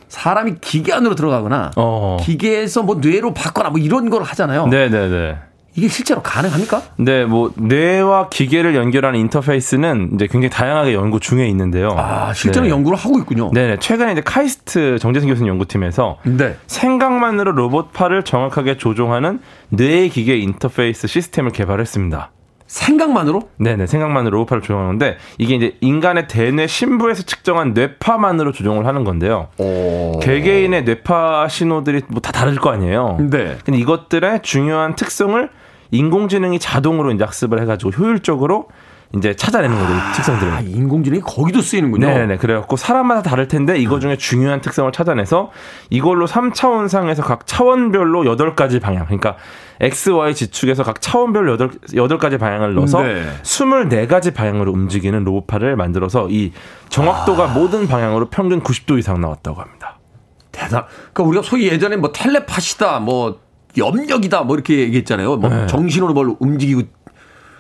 Speaker 1: 사람이 기계 안으로 들어가거나 어. 기계에서 뭐 뇌로 바꿔라 뭐 이런 걸 하잖아요.
Speaker 3: 네네네.
Speaker 1: 이게 실제로 가능합니까?
Speaker 3: 네, 뭐 뇌와 기계를 연결하는 인터페이스는 이제 굉장히 다양하게 연구 중에 있는데요.
Speaker 1: 아, 실제로 네. 연구를 하고 있군요.
Speaker 3: 네, 최근에 이제 카이스트 정재승 교수님 연구팀에서 네. 생각만으로 로봇 팔을 정확하게 조종하는 뇌 기계 인터페이스 시스템을 개발했습니다.
Speaker 1: 생각만으로?
Speaker 3: 네네, 생각만으로 로봇팔을 조종하는데 이게 이제 인간의 대뇌 심부에서 측정한 뇌파만으로 조종을 하는 건데요. 오. 개개인의 뇌파 신호들이 뭐 다 다를 거 아니에요. 네. 근데 이것들의 중요한 특성을 인공지능이 자동으로 이제 학습을 해가지고 효율적으로 이제 찾아내는 거죠, 아, 특성들을.
Speaker 1: 인공지능이 거기도 쓰이는군요.
Speaker 3: 네네. 그래갖고 사람마다 다를 텐데 이거 중에 중요한 특성을 찾아내서 이걸로 3차원상에서 각 차원별로 8가지 방향. 그러니까 X, Y 지축에서 각 차원별로 8, 8가지 방향을 넣어서 네. 24가지 방향으로 움직이는 로봇팔을 만들어서 이 정확도가 아. 모든 방향으로 평균 90도 이상 나왔다고 합니다.
Speaker 1: 대단. 그러니까 우리가 소위 예전에 뭐 텔레파시다, 뭐 염력이다, 뭐 이렇게 얘기했잖아요. 뭐 네. 정신으로 뭘 움직이고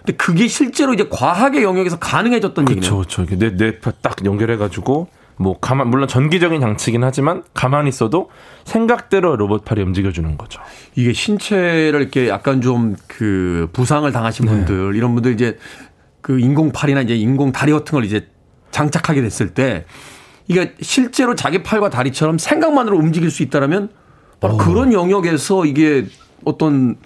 Speaker 1: 근데 그게 실제로 이제 과학의 영역에서 가능해졌던 얘기네요.
Speaker 3: 그렇죠. 그렇죠. 뇌 뇌파 딱 연결해 가지고 뭐 가만 물론 전기적인 장치긴 하지만 가만히 있어도 생각대로 로봇 팔이 움직여주는 거죠.
Speaker 1: 이게 신체를 이렇게 약간 좀 그 부상을 당하신 네. 분들 이런 분들 이제 그 인공 팔이나 이제 인공 다리 같은 걸 이제 장착하게 됐을 때 이게 실제로 자기 팔과 다리처럼 생각만으로 움직일 수 있다라면 바로 오. 그런 영역에서 이게 어떤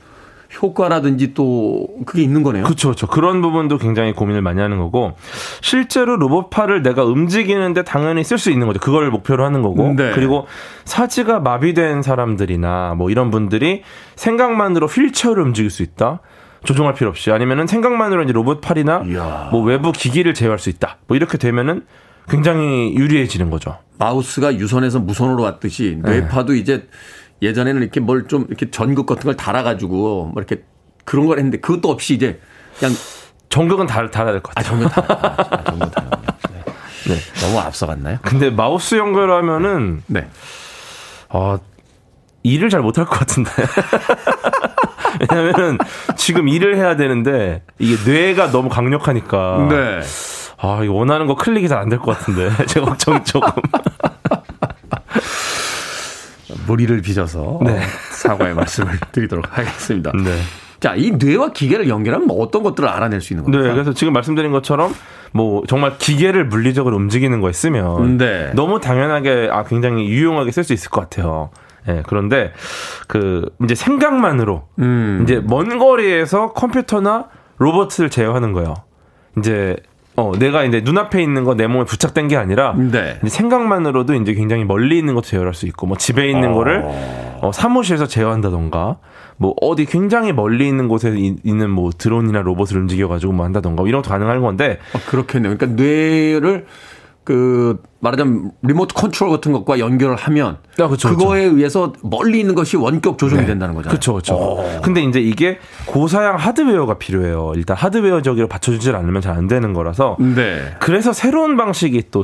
Speaker 1: 효과라든지 또 그게 있는 거네요.
Speaker 3: 그렇죠, 그렇죠. 그런 부분도 굉장히 고민을 많이 하는 거고 실제로 로봇팔을 내가 움직이는데 당연히 쓸 수 있는 거죠. 그걸 목표로 하는 거고 네. 그리고 사지가 마비된 사람들이나 뭐 이런 분들이 생각만으로 휠체어를 움직일 수 있다. 조종할 필요 없이 아니면은 생각만으로 이제 로봇팔이나 이야. 뭐 외부 기기를 제어할 수 있다. 뭐 이렇게 되면은 굉장히 유리해지는 거죠.
Speaker 1: 마우스가 유선에서 무선으로 왔듯이 뇌파도 네. 이제 예전에는 이렇게 뭘 좀 이렇게 전극 같은 걸 달아가지고 뭐 이렇게 그런 걸 했는데 그것도 없이 이제 그냥
Speaker 3: 전극은 달, 달아야 될 것 같아요.
Speaker 1: 아, 전극 달. 아, 전극 달. 네. 네. 너무 앞서갔나요?
Speaker 3: 근데 마우스 연결하면은 네. 어, 일을 잘 못할 것 같은데. 왜냐면은 지금 일을 해야 되는데 이게 뇌가 너무 강력하니까. 네. 아, 이거 원하는 거 클릭이 잘 안 될 것 같은데. 제 걱정이 조금.
Speaker 1: 무리를 빚어서 네. 사과의 말씀을 드리도록 하겠습니다. 네. 자, 이 뇌와 기계를 연결하면 뭐 어떤 것들을 알아낼 수 있는 겁니까?
Speaker 3: 네, 그래서 지금 말씀드린 것처럼 뭐 정말 기계를 물리적으로 움직이는 거 있으면 네. 너무 당연하게 아 굉장히 유용하게 쓸 수 있을 것 같아요. 예, 네, 그런데 그 이제 생각만으로 음. 이제 먼 거리에서 컴퓨터나 로봇을 제어하는 거예요. 이제 어, 내가 이제 눈앞에 있는 거 내 몸에 부착된 게 아니라 네. 생각만으로도 이제 굉장히 멀리 있는 것도 제어할 수 있고 뭐 집에 있는 어. 거를 어, 사무실에서 제어한다던가 뭐 어디 굉장히 멀리 있는 곳에 있는 뭐 드론이나 로봇을 움직여 가지고 뭐 한다던가 뭐 이런 것도 가능한 건데
Speaker 1: 아, 그렇겠네요. 그러니까 뇌를 그 말하자면 리모트 컨트롤 같은 것과 연결을 하면 아, 그쵸, 그거에 그쵸. 의해서 멀리 있는 것이 원격 조종이 네. 된다는 거잖아요.
Speaker 3: 그렇죠, 그렇죠. 근데 이제 이게 고사양 하드웨어가 필요해요. 일단 하드웨어적으로 받쳐주질 않으면 잘 안 되는 거라서. 네. 그래서 새로운 방식이 또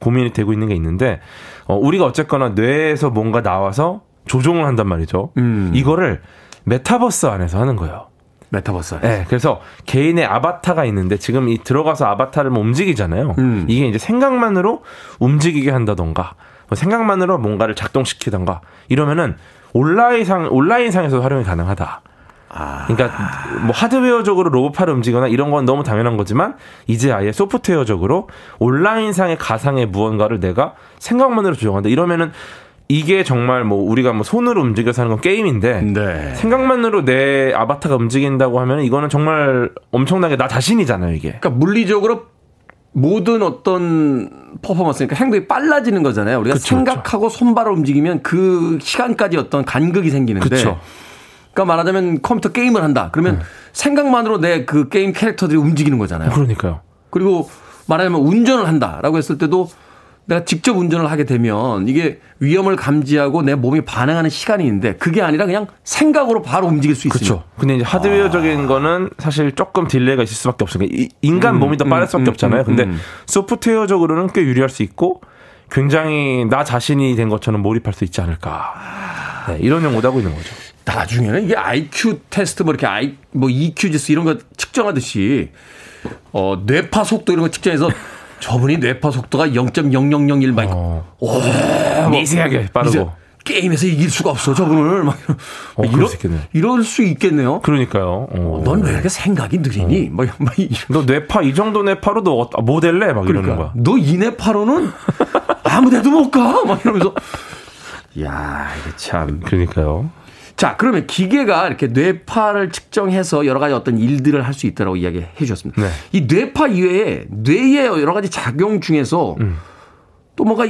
Speaker 3: 고민이 되고 있는 게 있는데 어, 우리가 어쨌거나 뇌에서 뭔가 나와서 조종을 한단 말이죠. 음. 이거를 메타버스 안에서 하는 거예요.
Speaker 1: 메타버스.
Speaker 3: 네, 그래서 개인의 아바타가 있는데 지금 이 들어가서 아바타를 뭐 움직이잖아요. 음. 이게 이제 생각만으로 움직이게 한다던가, 뭐 생각만으로 뭔가를 작동시키던가 이러면은 온라인상 온라인상에서 활용이 가능하다. 아. 그러니까 뭐 하드웨어적으로 로봇팔을 움직이거나 이런 건 너무 당연한 거지만 이제 아예 소프트웨어적으로 온라인상의 가상의 무언가를 내가 생각만으로 조정한다. 이러면은 이게 정말 뭐 우리가 뭐 손으로 움직여서 하는 건 게임인데 네. 생각만으로 내 아바타가 움직인다고 하면 이거는 정말 엄청나게 나 자신이잖아요 이게.
Speaker 1: 그러니까 물리적으로 모든 어떤 퍼포먼스, 그러니까 행동이 빨라지는 거잖아요. 우리가 그쵸, 생각하고 그쵸. 손발을 움직이면 그 시간까지 어떤 간극이 생기는데. 그쵸. 그러니까 말하자면 컴퓨터 게임을 한다. 그러면 네. 생각만으로 내 그 게임 캐릭터들이 움직이는 거잖아요.
Speaker 3: 그러니까요.
Speaker 1: 그리고 말하자면 운전을 한다라고 했을 때도 내가 직접 운전을 하게 되면 이게 위험을 감지하고 내 몸이 반응하는 시간이 있는데 그게 아니라 그냥 생각으로 바로 움직일 수 있어요. 그렇죠.
Speaker 3: 근데 이제 하드웨어적인 아. 거는 사실 조금 딜레이가 있을 수밖에 없으니까 인간 음, 몸이 더 빠를 음, 수밖에 음, 없잖아요. 근데. 소프트웨어적으로는 꽤 유리할 수 있고 굉장히 나 자신이 된 것처럼 몰입할 수 있지 않을까. 네, 이런 연구도 하고 있는 거죠.
Speaker 1: 나중에는 이게 IQ 테스트 뭐 이렇게 I 뭐 EQ 지수 이런 거 측정하듯이 어 뇌파 속도 이런 거 측정해서 저분이 뇌파 속도가 0.0001마이크. 어.
Speaker 3: 오, 미세하게 빠르고.
Speaker 1: 게임에서 이길 수가 없어 저분을 막 어, 이럴, 수 이럴 수 있겠네요.
Speaker 3: 그러니까요. 어.
Speaker 1: 넌왜 이렇게 생각이 느리니? 어. 막,
Speaker 3: 막너 뇌파 이 정도 뇌파로 도 모델래 막 그러니까. 이러는 거야.
Speaker 1: 너 이 뇌파로는 아무데도 못 가. 막 이러면서 야 이게 참
Speaker 3: 그러니까요.
Speaker 1: 자, 그러면 기계가 이렇게 뇌파를 측정해서 여러 가지 어떤 일들을 할 수 있다라고 이야기해 주셨습니다. 네. 이 뇌파 이외에 뇌의 여러 가지 작용 중에서 음. 또 뭔가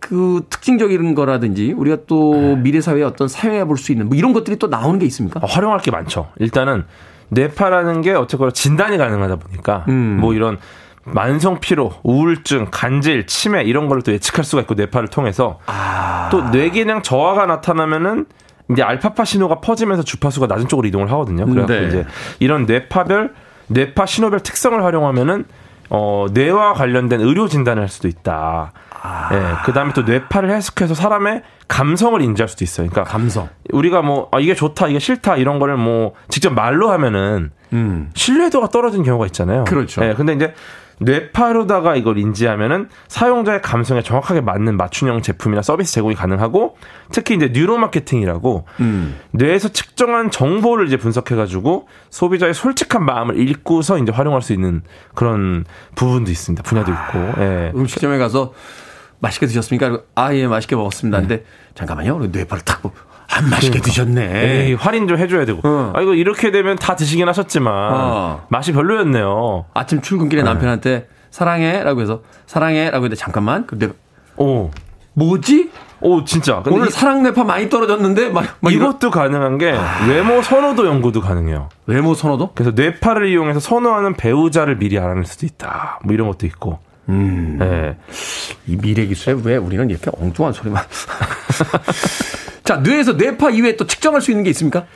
Speaker 1: 그 특징적인 거라든지 우리가 또 네. 미래 사회에 어떤 사용해 볼 수 있는 뭐 이런 것들이 또 나오는 게 있습니까?
Speaker 3: 어, 활용할 게 많죠. 일단은 뇌파라는 게 어쨌거나 진단이 가능하다 보니까 음. 뭐 이런 만성 피로, 우울증, 간질, 치매 이런 걸 또 예측할 수가 있고 뇌파를 통해서 아. 또 뇌기능 저하가 나타나면은 이제 알파파 신호가 퍼지면서 주파수가 낮은 쪽으로 이동을 하거든요. 그래서 네. 이제 이런 뇌파별 뇌파 신호별 특성을 활용하면은 어, 뇌와 관련된 의료 진단을 할 수도 있다. 아. 예, 그 다음에 또 뇌파를 해석해서 사람의 감성을 인지할 수도 있어요. 그러니까
Speaker 1: 감성.
Speaker 3: 우리가 뭐 아, 이게 좋다, 이게 싫다 이런 거를 뭐 직접 말로 하면은 음. 신뢰도가 떨어지는 경우가 있잖아요.
Speaker 1: 그렇죠.
Speaker 3: 예, 근데 이제 뇌파로다가 이걸 인지하면은 사용자의 감성에 정확하게 맞는 맞춤형 제품이나 서비스 제공이 가능하고 특히 이제 뉴로 마케팅이라고 음. 뇌에서 측정한 정보를 이제 분석해가지고 소비자의 솔직한 마음을 읽고서 이제 활용할 수 있는 그런 부분도 있습니다. 분야도 있고. 예.
Speaker 1: 음식점에 가서 맛있게 드셨습니까? 아, 예, 맛있게 먹었습니다. 네. 근데 잠깐만요. 뇌파를 탁 안 맛있게 그러니까. 드셨네.
Speaker 3: 에이, 할인 좀 해줘야 되고. 어. 아, 이거 이렇게 되면 다 드시긴 하셨지만, 어. 맛이 별로였네요.
Speaker 1: 아침 출근길에 네. 남편한테 사랑해. 라고 해서, 사랑해. 라고 했는데, 잠깐만. 근데, 오. 뭐지?
Speaker 3: 오, 진짜.
Speaker 1: 오늘 이, 사랑 뇌파 많이 떨어졌는데, 막,
Speaker 3: 막 이것도 이런... 가능한 게, 아. 외모 선호도 연구도 가능해요.
Speaker 1: 외모 선호도?
Speaker 3: 그래서 뇌파를 이용해서 선호하는 배우자를 미리 알아낼 수도 있다. 뭐 이런 것도 있고. 음.
Speaker 1: 네. 이 미래 기술에 왜 우리는 이렇게 엉뚱한 소리만. 자, 뇌에서 뇌파 이외에 또 측정할 수 있는 게 있습니까?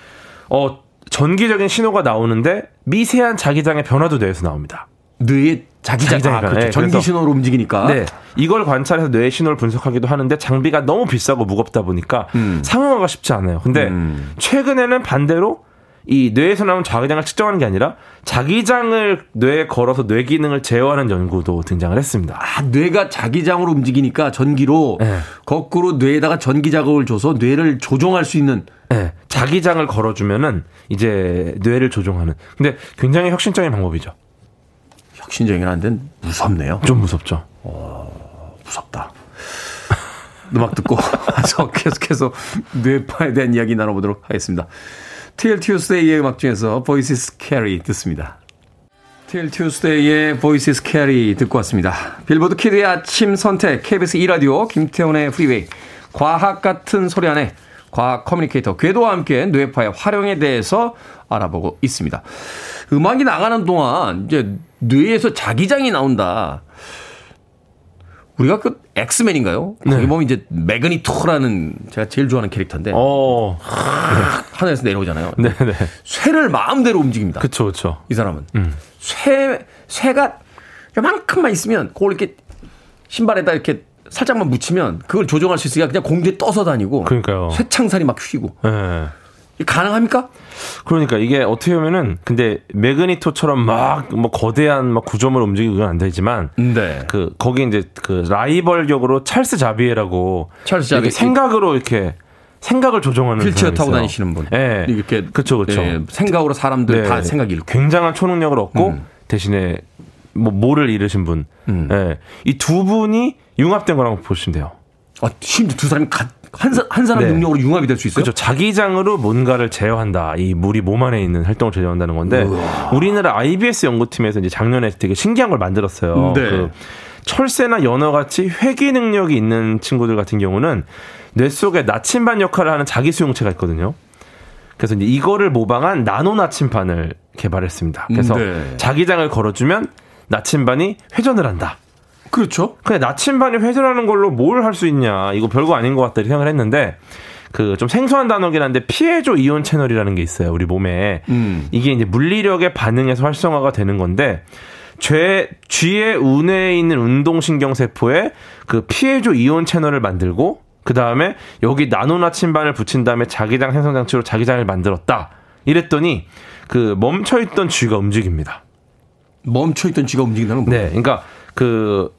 Speaker 3: 어, 전기적인 신호가 나오는데 미세한 자기장의 변화도 뇌에서 나옵니다.
Speaker 1: 뇌의 자기장, 자기장이 아, 그렇죠. 네, 전기 신호로 움직이니까. 네.
Speaker 3: 이걸 관찰해서 뇌 신호를 분석하기도 하는데 장비가 너무 비싸고 무겁다 보니까 음. 상용화가 쉽지 않아요. 근데 음. 최근에는 반대로 이 뇌에서 나온 자기장을 측정하는 게 아니라 자기장을 뇌에 걸어서 뇌 기능을 제어하는 연구도 등장을 했습니다.
Speaker 1: 아, 뇌가 자기장으로 움직이니까 전기로 네. 거꾸로 뇌에다가 전기 자극을 줘서 뇌를 조종할 수 있는
Speaker 3: 네. 자기장을 걸어주면은 이제 뇌를 조종하는. 근데 굉장히 혁신적인 방법이죠.
Speaker 1: 혁신적이긴 한데 무섭네요.
Speaker 3: 좀 무섭죠.
Speaker 1: 어, 무섭다. 음악 듣고 계속해서 뇌파에 대한 이야기 나눠보도록 하겠습니다. 'Til Tuesday의 음악 중에서 Voices Carry 듣습니다. 'Til Tuesday의 Voices Carry 듣고 왔습니다. 빌보드 키드의 아침 선택 KBS 2라디오 김태훈의 프리웨이 과학 같은 소리 안에 과학 커뮤니케이터 궤도와 함께 뇌파의 활용에 대해서 알아보고 있습니다. 음악이 나가는 동안 이제 뇌에서 자기장이 나온다. 우리가 그 엑스맨인가요? 네. 거기 보면 이제 매그니토라는 제가 제일 좋아하는 캐릭터인데 어. 하늘에서 내려오잖아요. 네, 네. 쇠를 마음대로 움직입니다.
Speaker 3: 그렇죠, 그렇죠.
Speaker 1: 이 사람은 음. 쇠 쇠가 요만큼만 있으면 그걸 이렇게 신발에다 이렇게 살짝만 묻히면 그걸 조정할 수 있으니까 그냥 공중에 떠서 다니고
Speaker 3: 그러니까요.
Speaker 1: 쇠창살이 막 휘고. 네. 가능합니까?
Speaker 3: 그러니까 이게 어떻게 보면은 근데 매그니토처럼 막 뭐 거대한 막 구조물 움직이고는 안 되지만 네. 그 거기 이제 그 라이벌격으로 찰스 자비에라고 찰스 자비 생각으로 이렇게 생각을 조정하는
Speaker 1: 휠체어 타고 다니시는 분.
Speaker 3: 네. 이렇게 그렇죠, 그렇죠. 네.
Speaker 1: 생각으로 사람들 네. 다 생각이 잃고
Speaker 3: 굉장한 초능력을 얻고 음. 대신에 뭐 뭐를 잃으신 분. 음. 네. 이두 분이 융합된 거라고 보시면 돼요.
Speaker 1: 아, 심지어 두 사람이 같 한, 한 사람 네. 능력으로 융합이 될 수 있어요?
Speaker 3: 그렇죠. 자기장으로 뭔가를 제어한다. 이 물이 몸 안에 있는 활동을 제어한다는 건데 우와. 우리나라 IBS 연구팀에서 이제 작년에 되게 신기한 걸 만들었어요. 네. 그 철새나 연어 같이 회귀 능력이 있는 친구들 같은 경우는 뇌 속에 나침반 역할을 하는 자기 수용체가 있거든요. 그래서 이제 이거를 모방한 나노 나침반을 개발했습니다. 그래서 네. 자기장을 걸어주면 나침반이 회전을 한다.
Speaker 1: 그렇죠.
Speaker 3: 근데 나침반이 회전하는 걸로 뭘 할 수 있냐. 이거 별거 아닌 것 같다. 이렇게 생각을 했는데 그 좀 생소한 단어긴 한데 피해조 이온 채널이라는 게 있어요. 우리 몸에. 음. 이게 이제 물리력에 반응해서 활성화가 되는 건데 죄, 쥐의 운에 있는 운동신경 세포에 그 피해조 이온 채널을 만들고 그 다음에 여기 나노 나침반을 붙인 다음에 자기장 생성 장치로 자기장을 만들었다. 이랬더니 그 멈춰 있던 쥐가 움직입니다.
Speaker 1: 멈춰 있던 쥐가 움직인다는
Speaker 3: 거예요? 네, 그러니까 그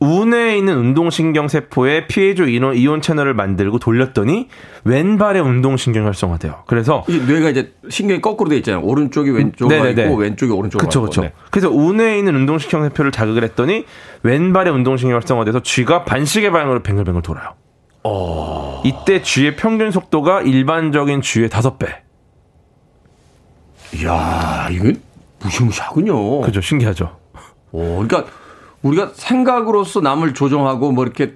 Speaker 3: 운에 있는 운동신경 세포에 피해조 이온, 이온 채널을 만들고 돌렸더니 왼발에 운동신경이 활성화돼요. 그래서
Speaker 1: 뇌가 이제 신경이 거꾸로 돼 있잖아요. 오른쪽이 왼쪽으로 있고 왼쪽이 오른쪽으로
Speaker 3: 그렇죠, 그렇죠. 네. 그래서 운에 있는 운동신경 세포를 자극을 했더니 왼발에 운동신경이 활성화돼서 쥐가 반시계 방향으로 뱅글뱅글 돌아요. 어... 이때 쥐의 평균 속도가 일반적인 쥐의 다섯 배.
Speaker 1: 이야, 이건 무시무시하군요.
Speaker 3: 그죠, 신기하죠.
Speaker 1: 오, 그러니까 우리가 생각으로서 남을 조종하고 뭐 이렇게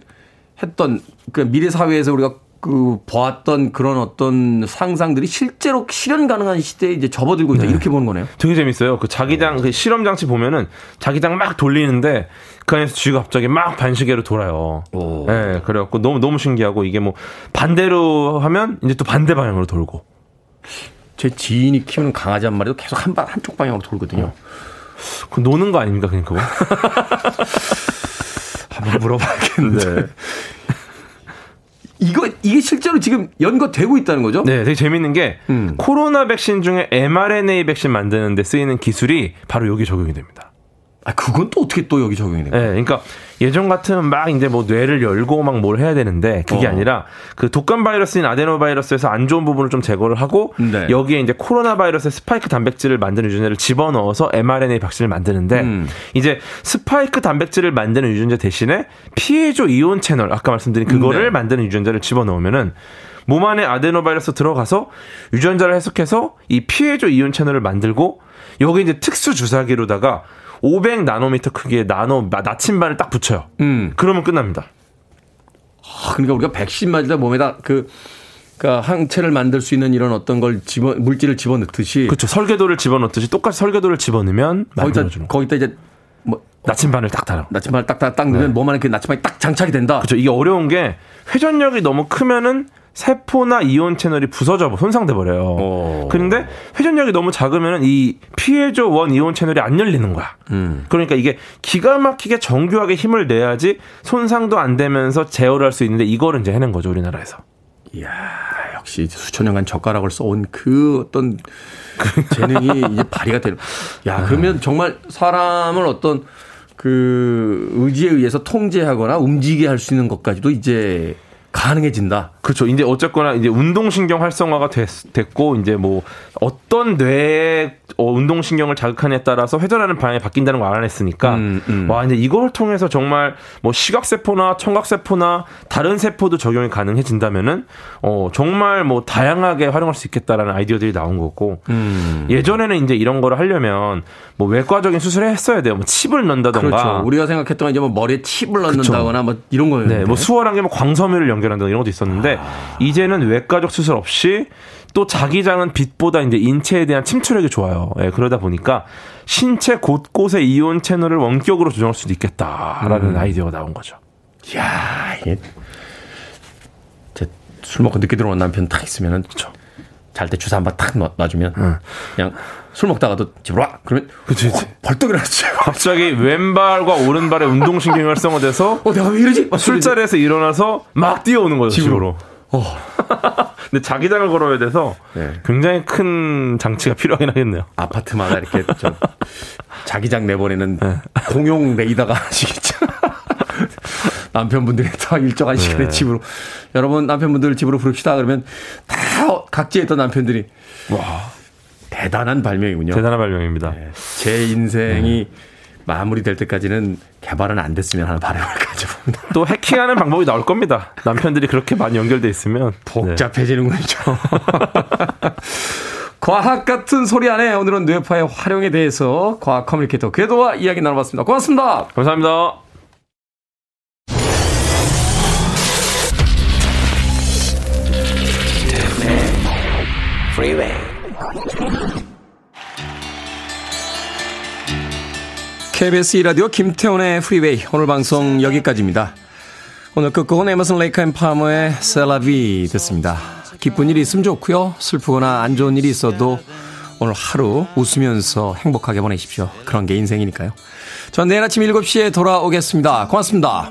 Speaker 1: 했던 그 미래 사회에서 우리가 그 보았던 그런 어떤 상상들이 실제로 실현 가능한 시대에 이제 접어들고 있다 네. 이렇게 보는 거네요.
Speaker 3: 되게 재밌어요. 그 자기장 그 실험 장치 보면은 자기장 막 돌리는데 그 안에서 쥐가 갑자기 막 반시계로 돌아요. 오. 네, 그래갖고 너무 너무 신기하고 이게 뭐 반대로 하면 이제 또 반대 방향으로 돌고.
Speaker 1: 제 지인이 키우는 강아지 한 마리도 계속 한 방 한쪽 방향으로 돌거든요. 어.
Speaker 3: 그 노는 거 아닙니까, 그냥 그거?
Speaker 1: 한번 물어봐야겠는데. 네. 이거 이게 실제로 지금 연구되고 있다는 거죠?
Speaker 3: 네, 되게 재밌는 게 음. 코로나 백신 중에 mRNA 백신 만드는 데 쓰이는 기술이 바로 여기 적용이 됩니다.
Speaker 1: 아, 그건 또 어떻게 또 여기 적용이 됩니까?
Speaker 3: 네, 그러니까 예전 같으면 막 이제 뭐 뇌를 열고 막 뭘 해야 되는데 그게 어. 아니라 그 독감 바이러스인 아데노 바이러스에서 안 좋은 부분을 좀 제거를 하고 네. 여기에 이제 코로나 바이러스의 스파이크 단백질을 만드는 유전자를 집어넣어서 mRNA 백신을 만드는데 음. 이제 스파이크 단백질을 만드는 유전자 대신에 Piezo 이온 채널 아까 말씀드린 그거를 네. 만드는 유전자를 집어넣으면은 몸 안에 아데노바이러스 들어가서 유전자를 해석해서 이 Piezo 이온 채널을 만들고 여기 이제 특수 주사기로다가 500 나노미터 크기의 나노 나침반을 딱 붙여요. 음. 그러면 끝납니다.
Speaker 1: 아, 그러니까 우리가 백신 맞으다 몸에다 그 그러니까 항체를 만들 수 있는 이런 어떤 걸 집어 물질을 집어 넣듯이
Speaker 3: 그렇죠. 설계도를 집어 넣듯이 똑같이 설계도를 집어 넣으면
Speaker 1: 거기다 거기다 이제
Speaker 3: 뭐 나침반을 딱 달아.
Speaker 1: 나침반을 딱, 딱, 딱 넣으면 네. 몸 안에 그 나침반이 딱 장착이 된다.
Speaker 3: 그렇죠. 이게 어려운 게 회전력이 너무 크면은 세포나 이온 채널이 부서져 손상돼 버려요. 오. 그런데 회전력이 너무 작으면 이 피해조 원 이온 채널이 안 열리는 거야. 음. 그러니까 이게 기가 막히게 정교하게 힘을 내야지 손상도 안 되면서 제어를 할 수 있는데 이거를 이제 해낸 거죠 우리나라에서.
Speaker 1: 이야 역시 수천 년간 젓가락을 써온 그 어떤 재능이 이제 발휘가 되는. 야 그러면 정말 사람을 어떤 그 의지에 의해서 통제하거나 움직이게 할 수 있는 것까지도 이제 가능해진다.
Speaker 3: 그렇죠. 이제 어쨌거나 이제 운동신경 활성화가 됐, 고 이제 뭐 어떤 뇌의 어, 운동신경을 자극하냐에 따라서 회전하는 방향이 바뀐다는 걸 알아냈으니까 음, 음. 와 이제 이걸 통해서 정말 뭐 시각세포나 청각세포나 다른 세포도 적용이 가능해진다면은 어 정말 뭐 다양하게 활용할 수 있겠다라는 아이디어들이 나온 거고 음. 예전에는 이제 이런 거를 하려면 뭐 외과적인 수술을 했어야 돼요. 뭐 칩을 넣는다던가 그렇죠.
Speaker 1: 우리가 생각했던 이제 뭐 머리에 칩을 넣는다거나 그렇죠. 뭐 이런 거였는데
Speaker 3: 네, 뭐 수월한 게 뭐 광섬유를 연결한다 이런 것도 있었는데 아. 이제는 외과적 수술 없이 또 자기장은 빛보다 이제 인체에 대한 침투력이 좋아요. 예, 그러다 보니까 신체 곳곳에 이온 채널을 원격으로 조정할 수도 있겠다라는 음. 아이디어가 나온 거죠.
Speaker 1: 야 이게 술 먹고 늦게 들어온 남편 딱 있으면은 그쵸. 잘때 주사 한 번 탁 놔주면 응. 그냥 술 먹다가도 집으로 와 그러면 그치, 그치. 어, 벌떡 일어났지
Speaker 3: 갑자기 왼발과 오른발의 운동신경이 활성화돼서
Speaker 1: 어 내가 왜 이러지
Speaker 3: 술자리에서 일어나서 막 뛰어오는 거죠 집으로, 집으로. 어. 근데 자기장을 걸어야 돼서 네. 굉장히 큰 장치가 필요하긴 하겠네요.
Speaker 1: 아파트마다 이렇게 저 자기장 내보내는 네. 공용 레이더가 아시겠죠? 남편분들이 다 일정한 시간에 네. 집으로 여러분 남편분들 집으로 부릅시다 그러면 다 각지에 있던 남편들이 와 대단한 발명이군요.
Speaker 3: 대단한 발명입니다. 네.
Speaker 1: 제 인생이 네. 마무리될 때까지는 개발은 안 됐으면 하는 바람을 가져봅니다.
Speaker 3: 또 해킹하는 방법이 나올 겁니다. 남편들이 그렇게 많이 연결돼 있으면
Speaker 1: 복잡해지는군요. 과학 같은 소리 하네 오늘은 뇌파의 활용에 대해서 과학 커뮤니케이터 궤도와 이야기 나눠봤습니다. 고맙습니다.
Speaker 3: 감사합니다.
Speaker 1: KBS 이라디오 김태훈의 프리웨이 오늘 방송 여기까지입니다. 오늘 끝곡은 에머슨 레이크 앤 파머의 C'est La Vie 듣겠습니다. 기쁜 일이 있으면 좋고요. 슬프거나 안 좋은 일이 있어도 오늘 하루 웃으면서 행복하게 보내십시오. 그런 게 인생이니까요. 전 내일 아침 7시에 돌아오겠습니다. 고맙습니다.